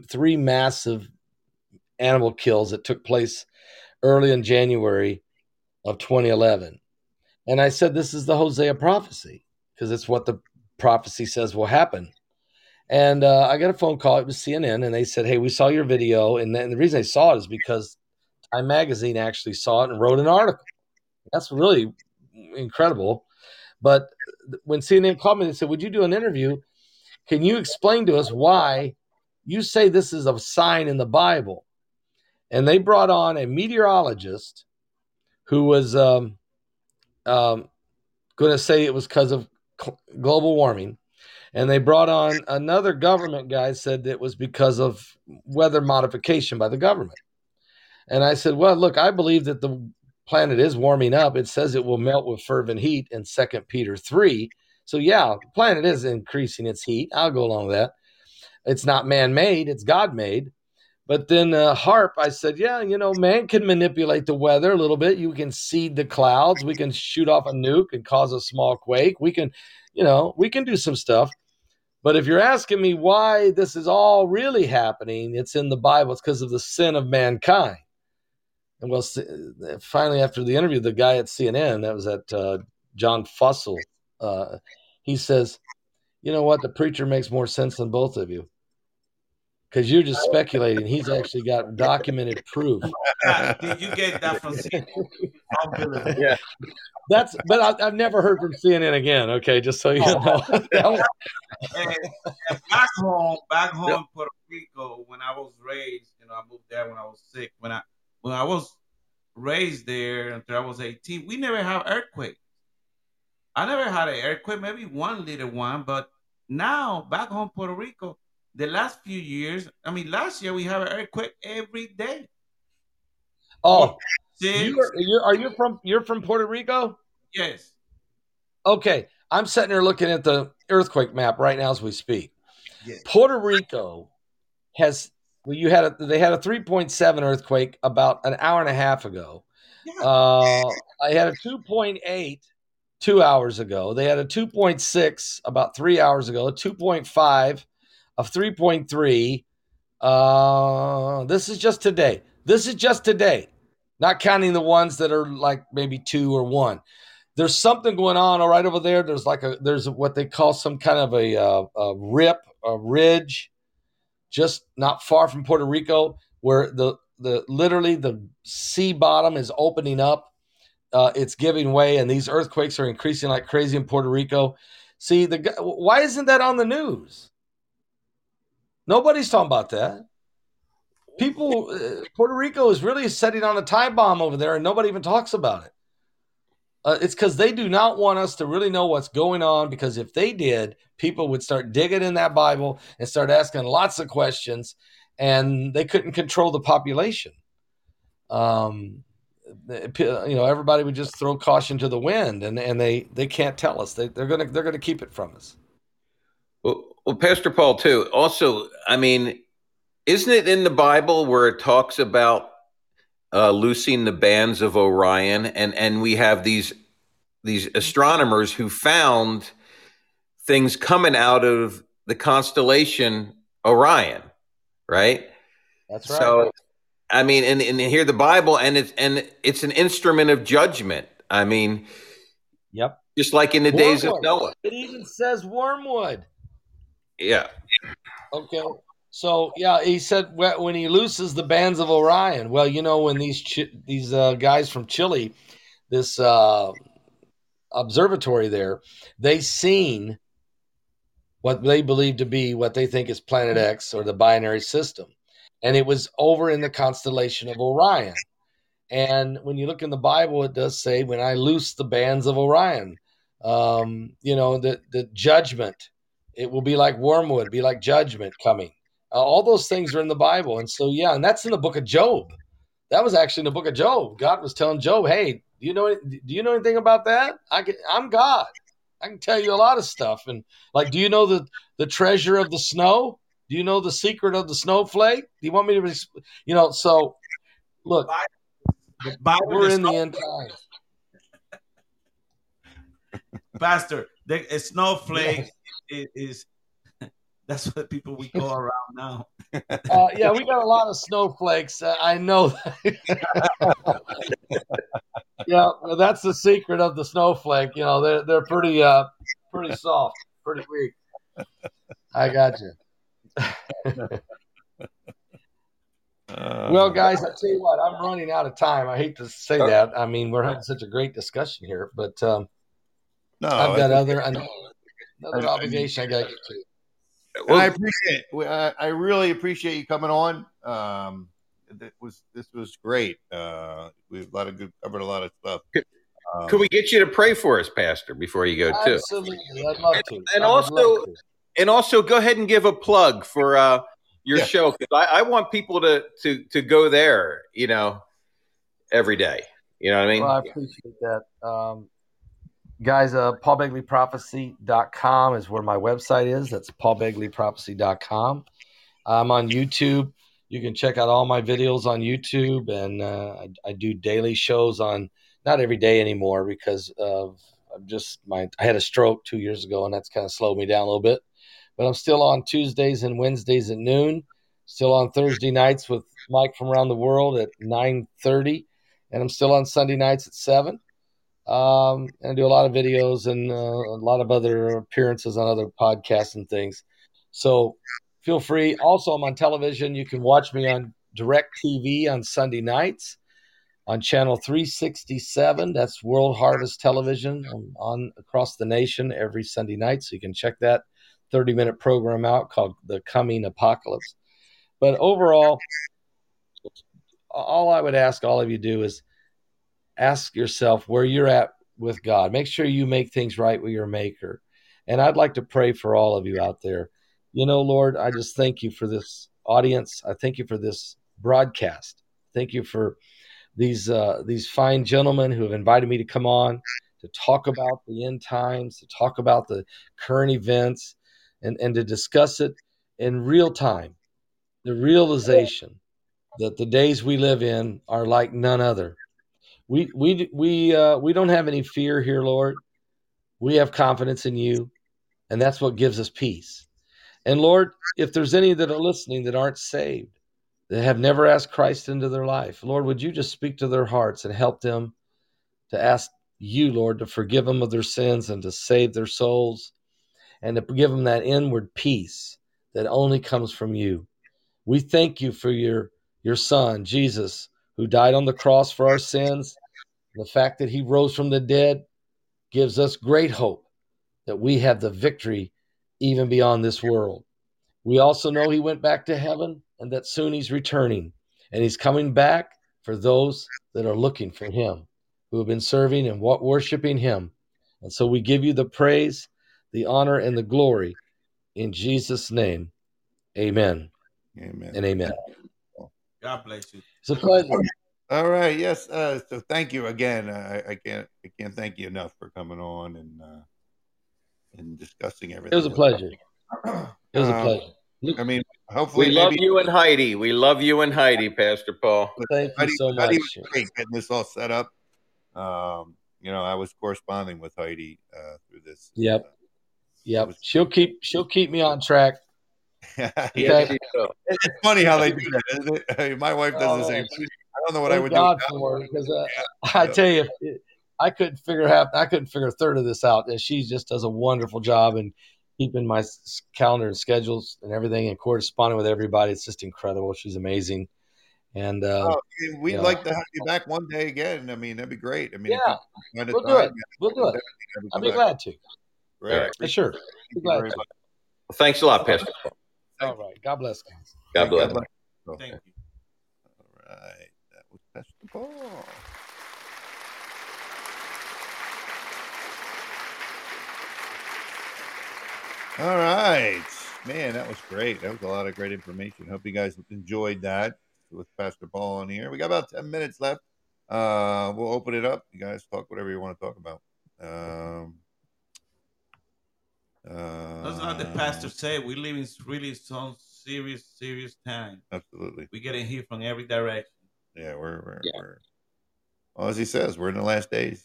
three massive animal kills that took place early in January of 2011. And I said, This is the Hosea prophecy because it's what the prophecy says will happen. And uh, I got a phone call. It was CNN, and they said, Hey, we saw your video. And, and the reason they saw it is because Time Magazine actually saw it and wrote an article. That's really incredible. But when CNN called me, they said, Would you do an interview? Can you explain to us why you say this is a sign in the Bible? And they brought on a meteorologist who was um, um, going to say it was because of global warming. And they brought on another government guy said it was because of weather modification by the government. And I said, well, look, I believe that the planet is warming up. It says it will melt with fervent heat in Second Peter 3. So, yeah, the planet is increasing its heat. I'll go along with that. It's not man made, it's God made. But then uh, HAARP, I said, yeah, you know, man can manipulate the weather a little bit. You can seed the clouds. We can shoot off a nuke and cause a small quake. We can, you know, we can do some stuff. But if you're asking me why this is all really happening, it's in the Bible. It's because of the sin of mankind. And well, finally, after the interview, the guy at CNN, that was at uh, John Fussell, uh, he says, "You know what? The preacher makes more sense than both of you." Because you're just speculating. He's actually got documented proof. Did you get that from CNN? yeah. That's, but I, have never heard from CNN again. Okay, just so you oh, know. back home, back home yep. Puerto Rico, when I was raised, you know, I moved there when I was sick. When I when I was raised there until I was 18, we never have earthquake. I never had an earthquake, maybe one little one, but now back home Puerto Rico, the last few years, I mean, last year we have an earthquake every day. Oh, you are, you're, are you from you're from Puerto Rico? Yes. Okay, I'm sitting here looking at the earthquake map right now as we speak. Yes. Puerto Rico has well, you had a, they had a 3.7 earthquake about an hour and a half ago. Yeah. Uh, I had a 2.8 two hours ago. They had a 2.6 about three hours ago. A 2.5 of 3.3. Uh, this is just today. This is just today, not counting the ones that are like maybe two or one. There's something going on all right over there. There's like a there's what they call some kind of a, uh, a rip, a ridge just not far from Puerto Rico, where the the literally the sea bottom is opening up. Uh, it's giving way, and these earthquakes are increasing like crazy in Puerto Rico. See, the why isn't that on the news? Nobody's talking about that. People, uh, Puerto Rico is really setting on a time bomb over there, and nobody even talks about it. Uh, it's because they do not want us to really know what's going on. Because if they did, people would start digging in that Bible and start asking lots of questions, and they couldn't control the population. Um, you know, everybody would just throw caution to the wind, and, and they they can't tell us. They, they're gonna they're gonna keep it from us. Well, well, Pastor Paul, too. Also, I mean, isn't it in the Bible where it talks about uh, loosing the bands of Orion, and and we have these these astronomers who found things coming out of the constellation Orion, right? That's right. So, I mean, and, and here the Bible, and it's and it's an instrument of judgment. I mean, yep. Just like in the wormwood. days of Noah. It even says wormwood. Yeah. Okay. So yeah, he said when he looses the bands of Orion. Well, you know when these these uh, guys from Chile, this uh, observatory there, they seen what they believe to be what they think is Planet X or the binary system, and it was over in the constellation of Orion. And when you look in the Bible, it does say, "When I loose the bands of Orion," um, you know the the judgment. It will be like wormwood, be like judgment coming uh, all those things are in the Bible. And so, yeah, and that's in the book of Job. That was actually in the book of Job. God was telling Job, hey, do you know, do you know anything about that? I can, I'm God. I can tell you a lot of stuff. And like, do you know the, the treasure of the snow? Do you know the secret of the snowflake? Do you want me to, you know, so look, Bible we're in the end times. Pastor, the snowflake is, is that's what people we go around now. Uh, yeah, we got a lot of snowflakes. Uh, I know. yeah, well, that's the secret of the snowflake. You know, they're they're pretty uh pretty soft, pretty weak. I got you. well, guys, I tell you what, I'm running out of time. I hate to say that. I mean, we're having such a great discussion here, but um, no, I've got other another, another obligation I got to get to. Well, I appreciate. It. I really appreciate you coming on. Um, it was this was great. Uh, we a lot of good covered a lot of stuff. Could, um, could we get you to pray for us, Pastor, before you go too? Absolutely, I'd love to. And, and also, to. and also, go ahead and give a plug for uh, your yeah. show because I, I, want people to to to go there. You know, every day. You know what I mean? Well, I appreciate that. Um, guys uh paulbegleyprophecy.com is where my website is. That's paulbegleyprophecy.com i'm on youtube. You can check out all my videos on youtube and uh, I, I, do daily shows on not every day anymore because of i'm just my i had a stroke two years ago and that's kind of slowed me down a little bit. But i'm still on tuesdays and wednesdays at noon. Still on thursday nights with mike from around the world at 9.30 and i'm still on sunday nights at 7 um, and do a lot of videos and uh, a lot of other appearances on other podcasts and things. So feel free. Also, I'm on television. You can watch me on Direct TV on Sunday nights on channel 367. That's World Harvest Television on, on across the nation every Sunday night. So you can check that 30 minute program out called The Coming Apocalypse. But overall, all I would ask all of you do is ask yourself where you're at with God. Make sure you make things right with your Maker. And I'd like to pray for all of you out there. You know, Lord, I just thank you for this audience. I thank you for this broadcast. Thank you for these uh, these fine gentlemen who have invited me to come on to talk about the end times, to talk about the current events, and, and to discuss it in real time. The realization that the days we live in are like none other we we we uh, we don't have any fear here, Lord. We have confidence in you, and that's what gives us peace. And Lord, if there's any that are listening that aren't saved, that have never asked Christ into their life, Lord, would you just speak to their hearts and help them to ask you, Lord, to forgive them of their sins and to save their souls and to give them that inward peace that only comes from you. We thank you for your your son, Jesus, who died on the cross for our sins. The fact that he rose from the dead gives us great hope that we have the victory even beyond this world. We also know he went back to heaven and that soon he's returning. And he's coming back for those that are looking for him, who have been serving and worshiping him. And so we give you the praise, the honor, and the glory in Jesus' name. Amen. Amen. And amen. God bless you. It's a pleasure. All right. Yes. Uh, so thank you again. I, I can't I can't thank you enough for coming on and uh, and discussing everything. It was a pleasure. It was a Um, pleasure. I mean, hopefully, We love maybe- you and Heidi. We love you and Heidi, Pastor Paul. Thank you so Heidi much. was great getting this all set up. Um, you know, I was corresponding with Heidi uh, through this. Yep. Yep. She'll keep she'll keep me on track. yeah, Okay. it's funny how they do that, isn't it? My wife does the Oh, same. Thing. I don't know what I would God do. for her because uh, I tell you, it- I couldn't figure half, I couldn't figure a third of this out, and she just does a wonderful job in keeping my calendar and schedules and everything, and corresponding with everybody. It's just incredible. She's amazing, and uh, Oh, I mean, we'd Yeah. like to have you back one day again. I mean, that'd be great. I mean, if Yeah, you find a we'll do time, it. We'll do it. definitely I'd be back. glad to. Great. Yeah, Sure. Thank you glad to. much. Thanks a lot, Pastor All right. God bless, guys. God bless. Thank you. All right, that was Pastor Paul. All right, man, that was great. That was a lot of great information. Hope you guys enjoyed that with Pastor Paul on here. We got about ten minutes left. Uh, we'll open it up. You guys talk whatever you want to talk about. Um, uh, That's not the pastor said. We live in really some serious, serious time. Absolutely. We getting hit from every direction. Yeah, we're we're, Yeah. we're well, as he says, we're in the last days.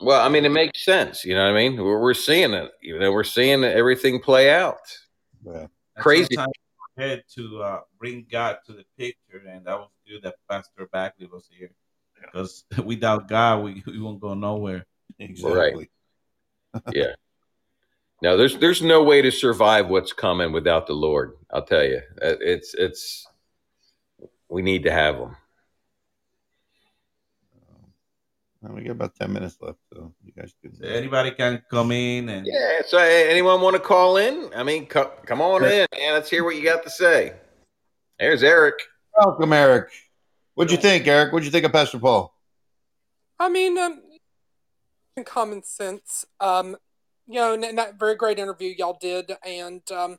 Well, I mean, it makes sense. You know what I mean? We're, we're seeing it. You know, we're seeing everything play out. Yeah. Crazy. Sometimes we had to uh, bring God to the picture, and that was good that Pastor Begley was here. Because without God, we, we won't go nowhere. Exactly. Yeah. No, there's there's no way to survive what's coming without the Lord. I'll tell you, Uh, it's it's we need to have him. Um, well, we got about ten minutes left, so you guys can. So anybody can come in and Yeah. So, anyone want to call in? I mean, co- come on in, and Let's hear what you got to say. There's Eric. Welcome, Eric. What'd you think, Eric? What'd you think of Pastor Paul? I mean, um, common sense. Um, you know, and, and that very great interview y'all did, and um,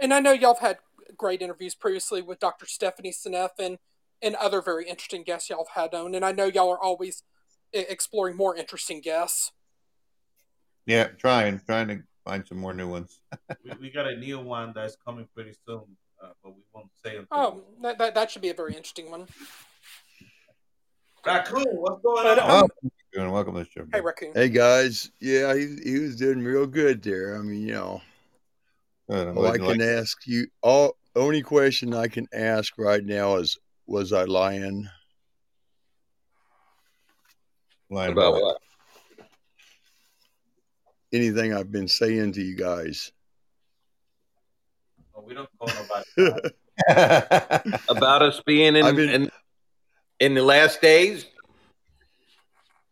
and I know y'all have had great interviews previously with Dr. Stephanie Seneff and and other very interesting guests y'all have had on, and I know y'all are always exploring more interesting guests. Yeah, trying, trying to find some more new ones. we, we got a new one that's coming pretty soon, uh, but we won't say until. Oh, that, that that should be a very interesting one. Raccoon, what's going But, on? um, Oh, welcome to the show. Hey. Raccoon. Hey guys, yeah, he he was doing real good there. I mean, you know, Good. I'm all I can like ask you, all only question I can ask right now is, was I lying? Lying About about what? Anything I've been saying to you guys? Oh, we don't call nobody. About us being in I've been- in, in the last days?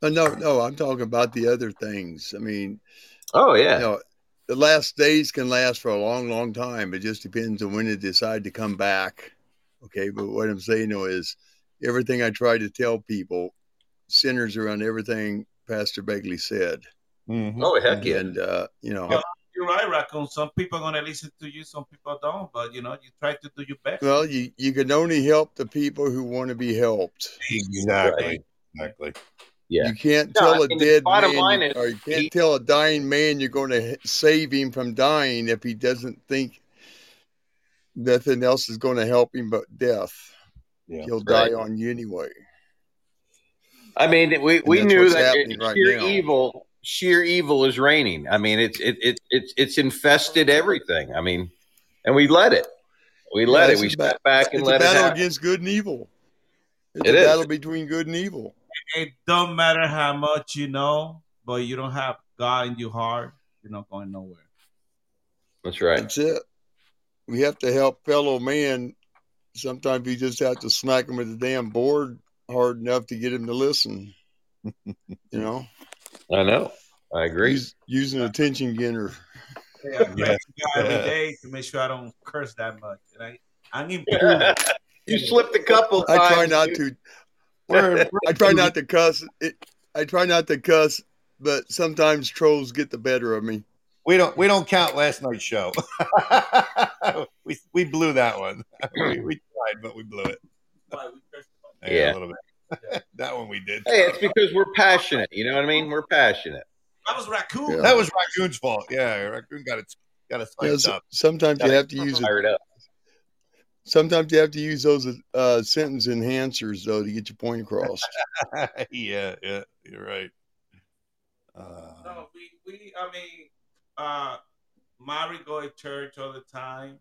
Uh, no, no, I'm talking about the other things. I mean, Oh yeah. you know, the last days can last for a long, long time. It just depends on when they decide to come back. Okay, but what I'm saying though is everything I try to tell people centers around everything Pastor Begley said. Mhm. Oh heck yeah. And uh, you know, Yep. You're right, Raccoon. Some people are gonna listen to you, some people don't. But you know, you try to do your best. well, you you can only help the people who want to be helped. Exactly. Right. Exactly. Yeah. You can't No, tell I a mean, the dead bottom man, line is or you can't he- tell a dying man you're going to save him from dying if he doesn't think nothing else is going to help him but death. Yeah. He'll Right. die on you anyway. I mean, we, we knew that happening right sheer now. evil, sheer evil is reigning. I mean, it's it, it it's it's infested everything. I mean, and we let it. We let Yeah, it. We it's a ba- step back and It's a battle against good and evil. It's It a is. battle between good and evil. It don't matter how much you know, but you don't have God in your heart, you're not going nowhere. That's right. That's it. We have to help fellow man sometimes you just have to smack them with the damn board hard enough to get him to listen. you know, I know. I agree. Use, use an attention getter. Yeah, I pray to every day to make sure I don't curse that much. And I, I'm improving. you slipped a couple I try not dude. to. I try not to cuss. It, I try not to cuss, but sometimes trolls get the better of me. we don't we don't count last night's show. we we blew that one. we, we tried, but we blew it. Yeah. a little bit. that one we did. Hey, it's because we're passionate. You know what I mean? We're passionate. That was raccoon. Yeah. That was Raccoon's fault. Yeah, Raccoon got it got it Yeah, so- up. sometimes you have to use it. Fired up. Sometimes you have to use those uh, sentence enhancers though to get your point across. yeah, yeah, you're right. Uh, No, we, we, I mean, uh, Mari go to church all the time.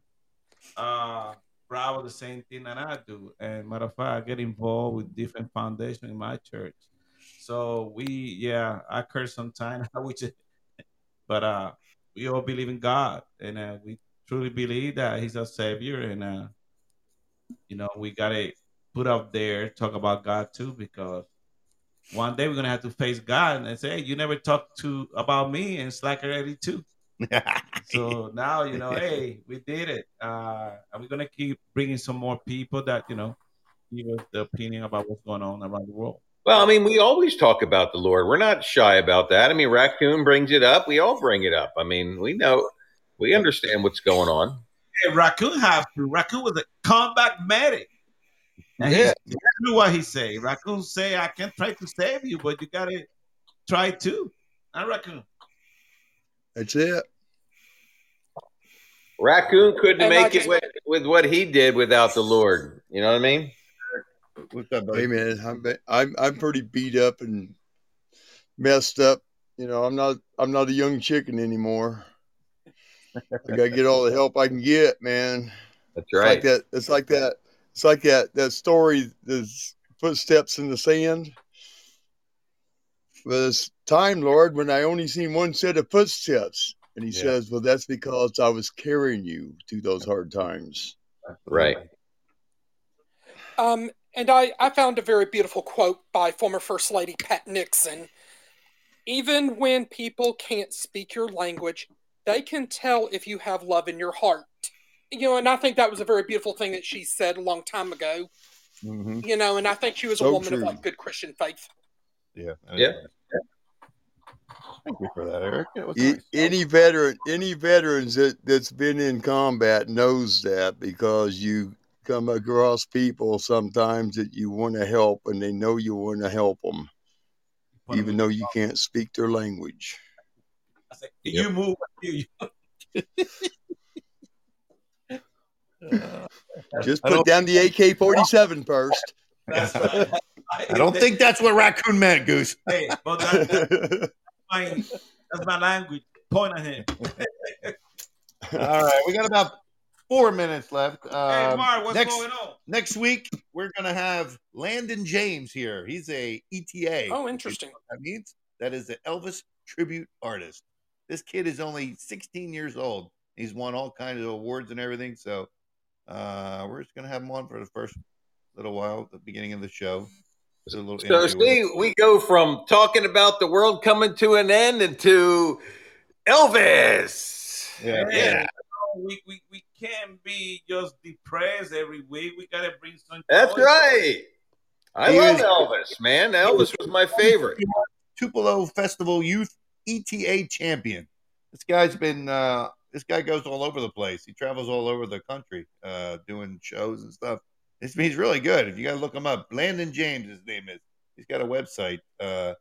Uh, Bravo the same thing that I do. And matter of fact, I get involved with different foundations in my church. So we, yeah, I curse sometimes, but uh, we all believe in God, and uh, we truly believe that He's our Savior, and uh, you know, we gotta put up there talk about God too, because one day we're gonna have to face God and say, hey, you never talked to about me and Slacker 82. So now you know, hey, we did it. Uh, and we're gonna keep bringing some more people that you know give us the opinion about what's going on around the world. Well, I mean, we always talk about the Lord. We're not shy about that. I mean, Raccoon brings it up. We all bring it up. I mean, we know, we understand what's going on. Hey, Raccoon have to. Raccoon was a combat medic. And Yeah. he do what he say. Raccoon say, I can't try to save you, but you gotta try to. I Raccoon. That's it. Raccoon couldn't And I make it with, with what he did without the Lord. You know what I mean? What's up, buddy? Hey man, I'm I'm I'm pretty beat up and messed up. You know, I'm not I'm not a young chicken anymore. I gotta get all the help I can get, man. That's It's like right. that. It's like that. It's like that. That story. The footsteps in the sand. But it's time, Lord, when I only seen one set of footsteps, and He Yeah. says, "Well, that's because I was carrying you through those hard times." Right. Um, and I, I found a very beautiful quote by former First Lady Pat Nixon. Even when people can't speak your language, they can tell if you have love in your heart. You know, and I think that was a very beautiful thing that she said a long time ago. Mhm. You know, and I think she was a So woman of like good Christian faith. Yeah. Yeah. Thank you for that, Eric. That was A- nice. Any veteran, any veterans that that's been in combat knows that because you come across people sometimes that you want to help, and they know you want to help them, even though you can't speak their language. I said, you move. You, Uh, Just put down the AK forty seven first. that's. I don't think that's what Raccoon meant, Goose. Hey, but that, that's, my, that's my language. Point at him. All right, we got about four minutes left. hey, Um, Mark, what's next going on? next week we're gonna have Landon James here. He's a ETA. Oh, interesting. That means that is an Elvis tribute artist. This kid is only 16 years old. He's won all kinds of awards and everything. So uh, we're just gonna have him on for the first little while at the beginning of the show. Just a little So interview with him. see, we go from talking about the world coming to an end into Elvis. Yeah. Yeah. We, we, we can't be just depressed every week. We gotta bring some. That's joy. right. I He love is- Elvis, man. Elvis was my favorite. Tupelo Festival Youth ETA champion. This guy's been uh this guy goes all over the place. He travels all over the country uh doing shows and stuff. He's, he's really good. If you gotta look him up, Landon James, his name is. He's got a website. Uh,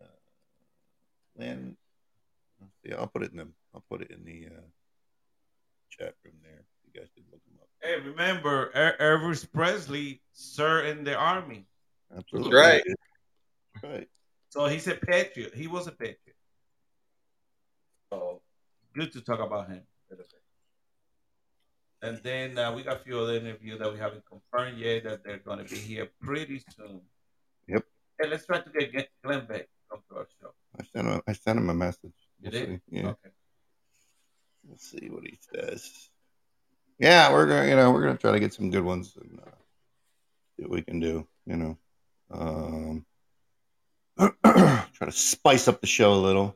uh Landon, yeah, I'll put it in the I'll put it in the uh, chat room there. You guys can look him up. Hey, remember, Er- Elvis Presley served in the army. Absolutely. right. Right. So he's a patriot. He was a patriot. So good to talk about him. And then uh, we got a few other interviews that we haven't confirmed yet that they're going to be here pretty soon. Yep. Hey, let's try to get get Glenn Beck to come to our show. I sent him. I sent him a message. You We'll did? see. Yeah. Okay. Let's see what he says. yeah, we're gonna, you know, we're gonna try to get some good ones and uh, see what we can do. You know, um, try to spice up the show a little.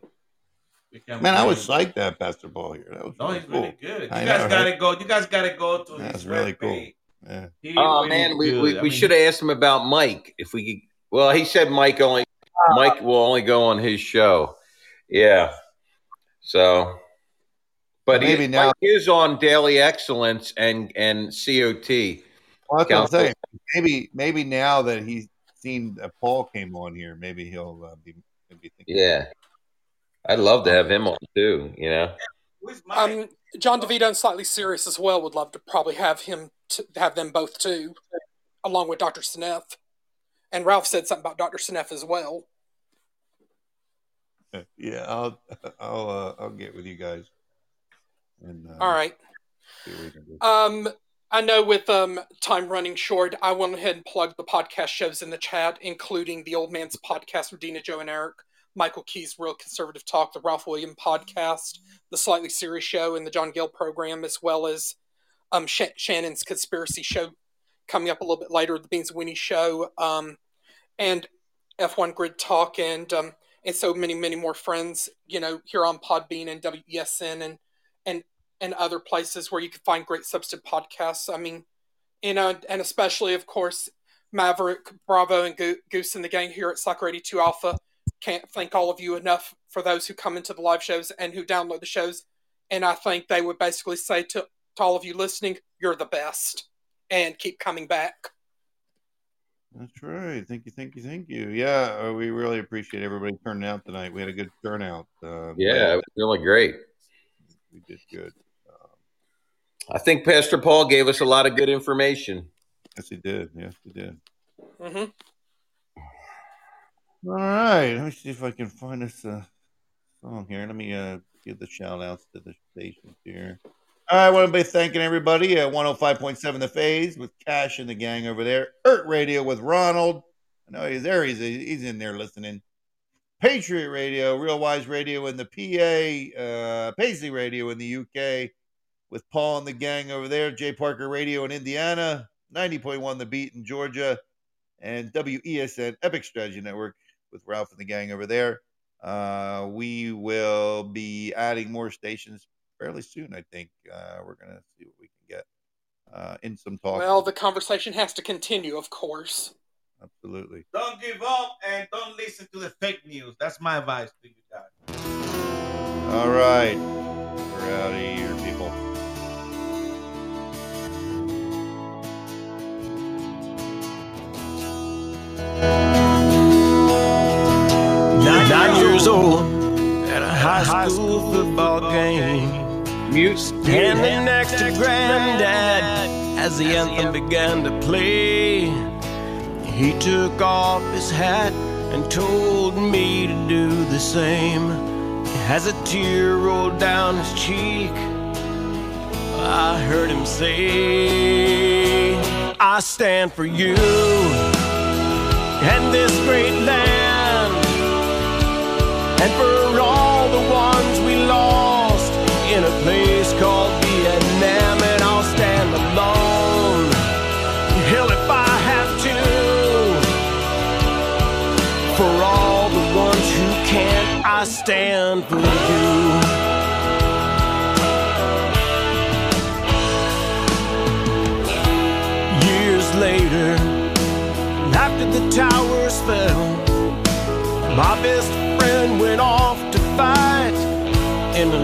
We can Man, I was psyched that Pastor Paul here. That was No, really he's cool. really good. You I guys know, gotta right? go. You guys gotta go to That's his really webpage. cool. Yeah. Oh really man, we, good. we, I we mean, should have asked him about Mike. If we could, well, he said Mike only Mike will only go on his show. Yeah. So, but he, Maybe now- Mike is on Daily Excellence and and COT. Well, that's what I'm Council. saying. Maybe, maybe now that he's seen that Paul came on here, maybe he'll uh, be, maybe thinking. Yeah, I'd love to have him on too. You know. Um, John DeVito and Slightly Serious as well would love to probably have him to have them both too, along with Dr. Seneff. And Ralph said something about Dr. Seneff as well. Yeah, I'll, I'll, uh, I'll get with you guys. And, uh, All right. see what we can do. Um, I know with um time running short, I went ahead and plugged the podcast shows in the chat, including the Old Man's podcast with Dina, Joe, and Eric, Michael Key's Real Conservative Talk, the Ralph William podcast, the Slightly Serious Show, and the John Gill program, as well as um Sh- Shannon's Conspiracy Show coming up a little bit later, the Beans and Winnie Show, um, and F1 Grid Talk, and um, and so many, many more friends, you know, here on Podbean and WESN and and and other places where you can find great substantive podcasts. I mean, you know, and especially, of course, Maverick, Bravo, and Goose and the gang here at Soccer 82 Alpha. Can't thank all of you enough for those who come into the live shows and who download the shows. And I think they would basically say to, to all of you listening, you're the best and keep coming back. That's right. Thank you, thank you, thank you. Yeah, uh, we really appreciate everybody turning out tonight. We had a good turnout. Uh, Yeah, it was really great. we did good. Um, I think Pastor Paul gave us a lot of good information. yes, he did. Yes, he did. hmm All right. Let me see if I can find this uh, song here. Let me uh, give the shout outs to the stations here. I want to be thanking everybody at 105.7 The Phase with Cash and the gang over there. Earth Radio with Ronald. I know he's there. He's, he's in there listening. Patriot Radio, Real Wise Radio in the PA, uh, Paisley Radio in the UK with Paul and the gang over there. Jay Parker Radio in Indiana, 90.1 The Beat in Georgia, and WESN Epic Strategy Network with Ralph and the gang over there. Uh, we will be adding more stations fairly soon, I think. Uh, we're going to see what we can get uh, in some talk. Well, the conversation has to continue, of course. Absolutely. don't give up and don't listen to the fake news. That's my advice to you guys. All right. We're out of here, people. Nine, years old at a high school football game. Mute. Standing next to Granddad as the anthem began to play. He took off his hat and told me to do the same. As a tear rolled down his cheek, I heard him say, I stand for you and this great land and for all the ones we lost in a place called Vietnam. And I'll stand alone, hell, if I have to, for all the ones who can't. I stand for you. Years later, after the towers fell. My best friend went off to fight in living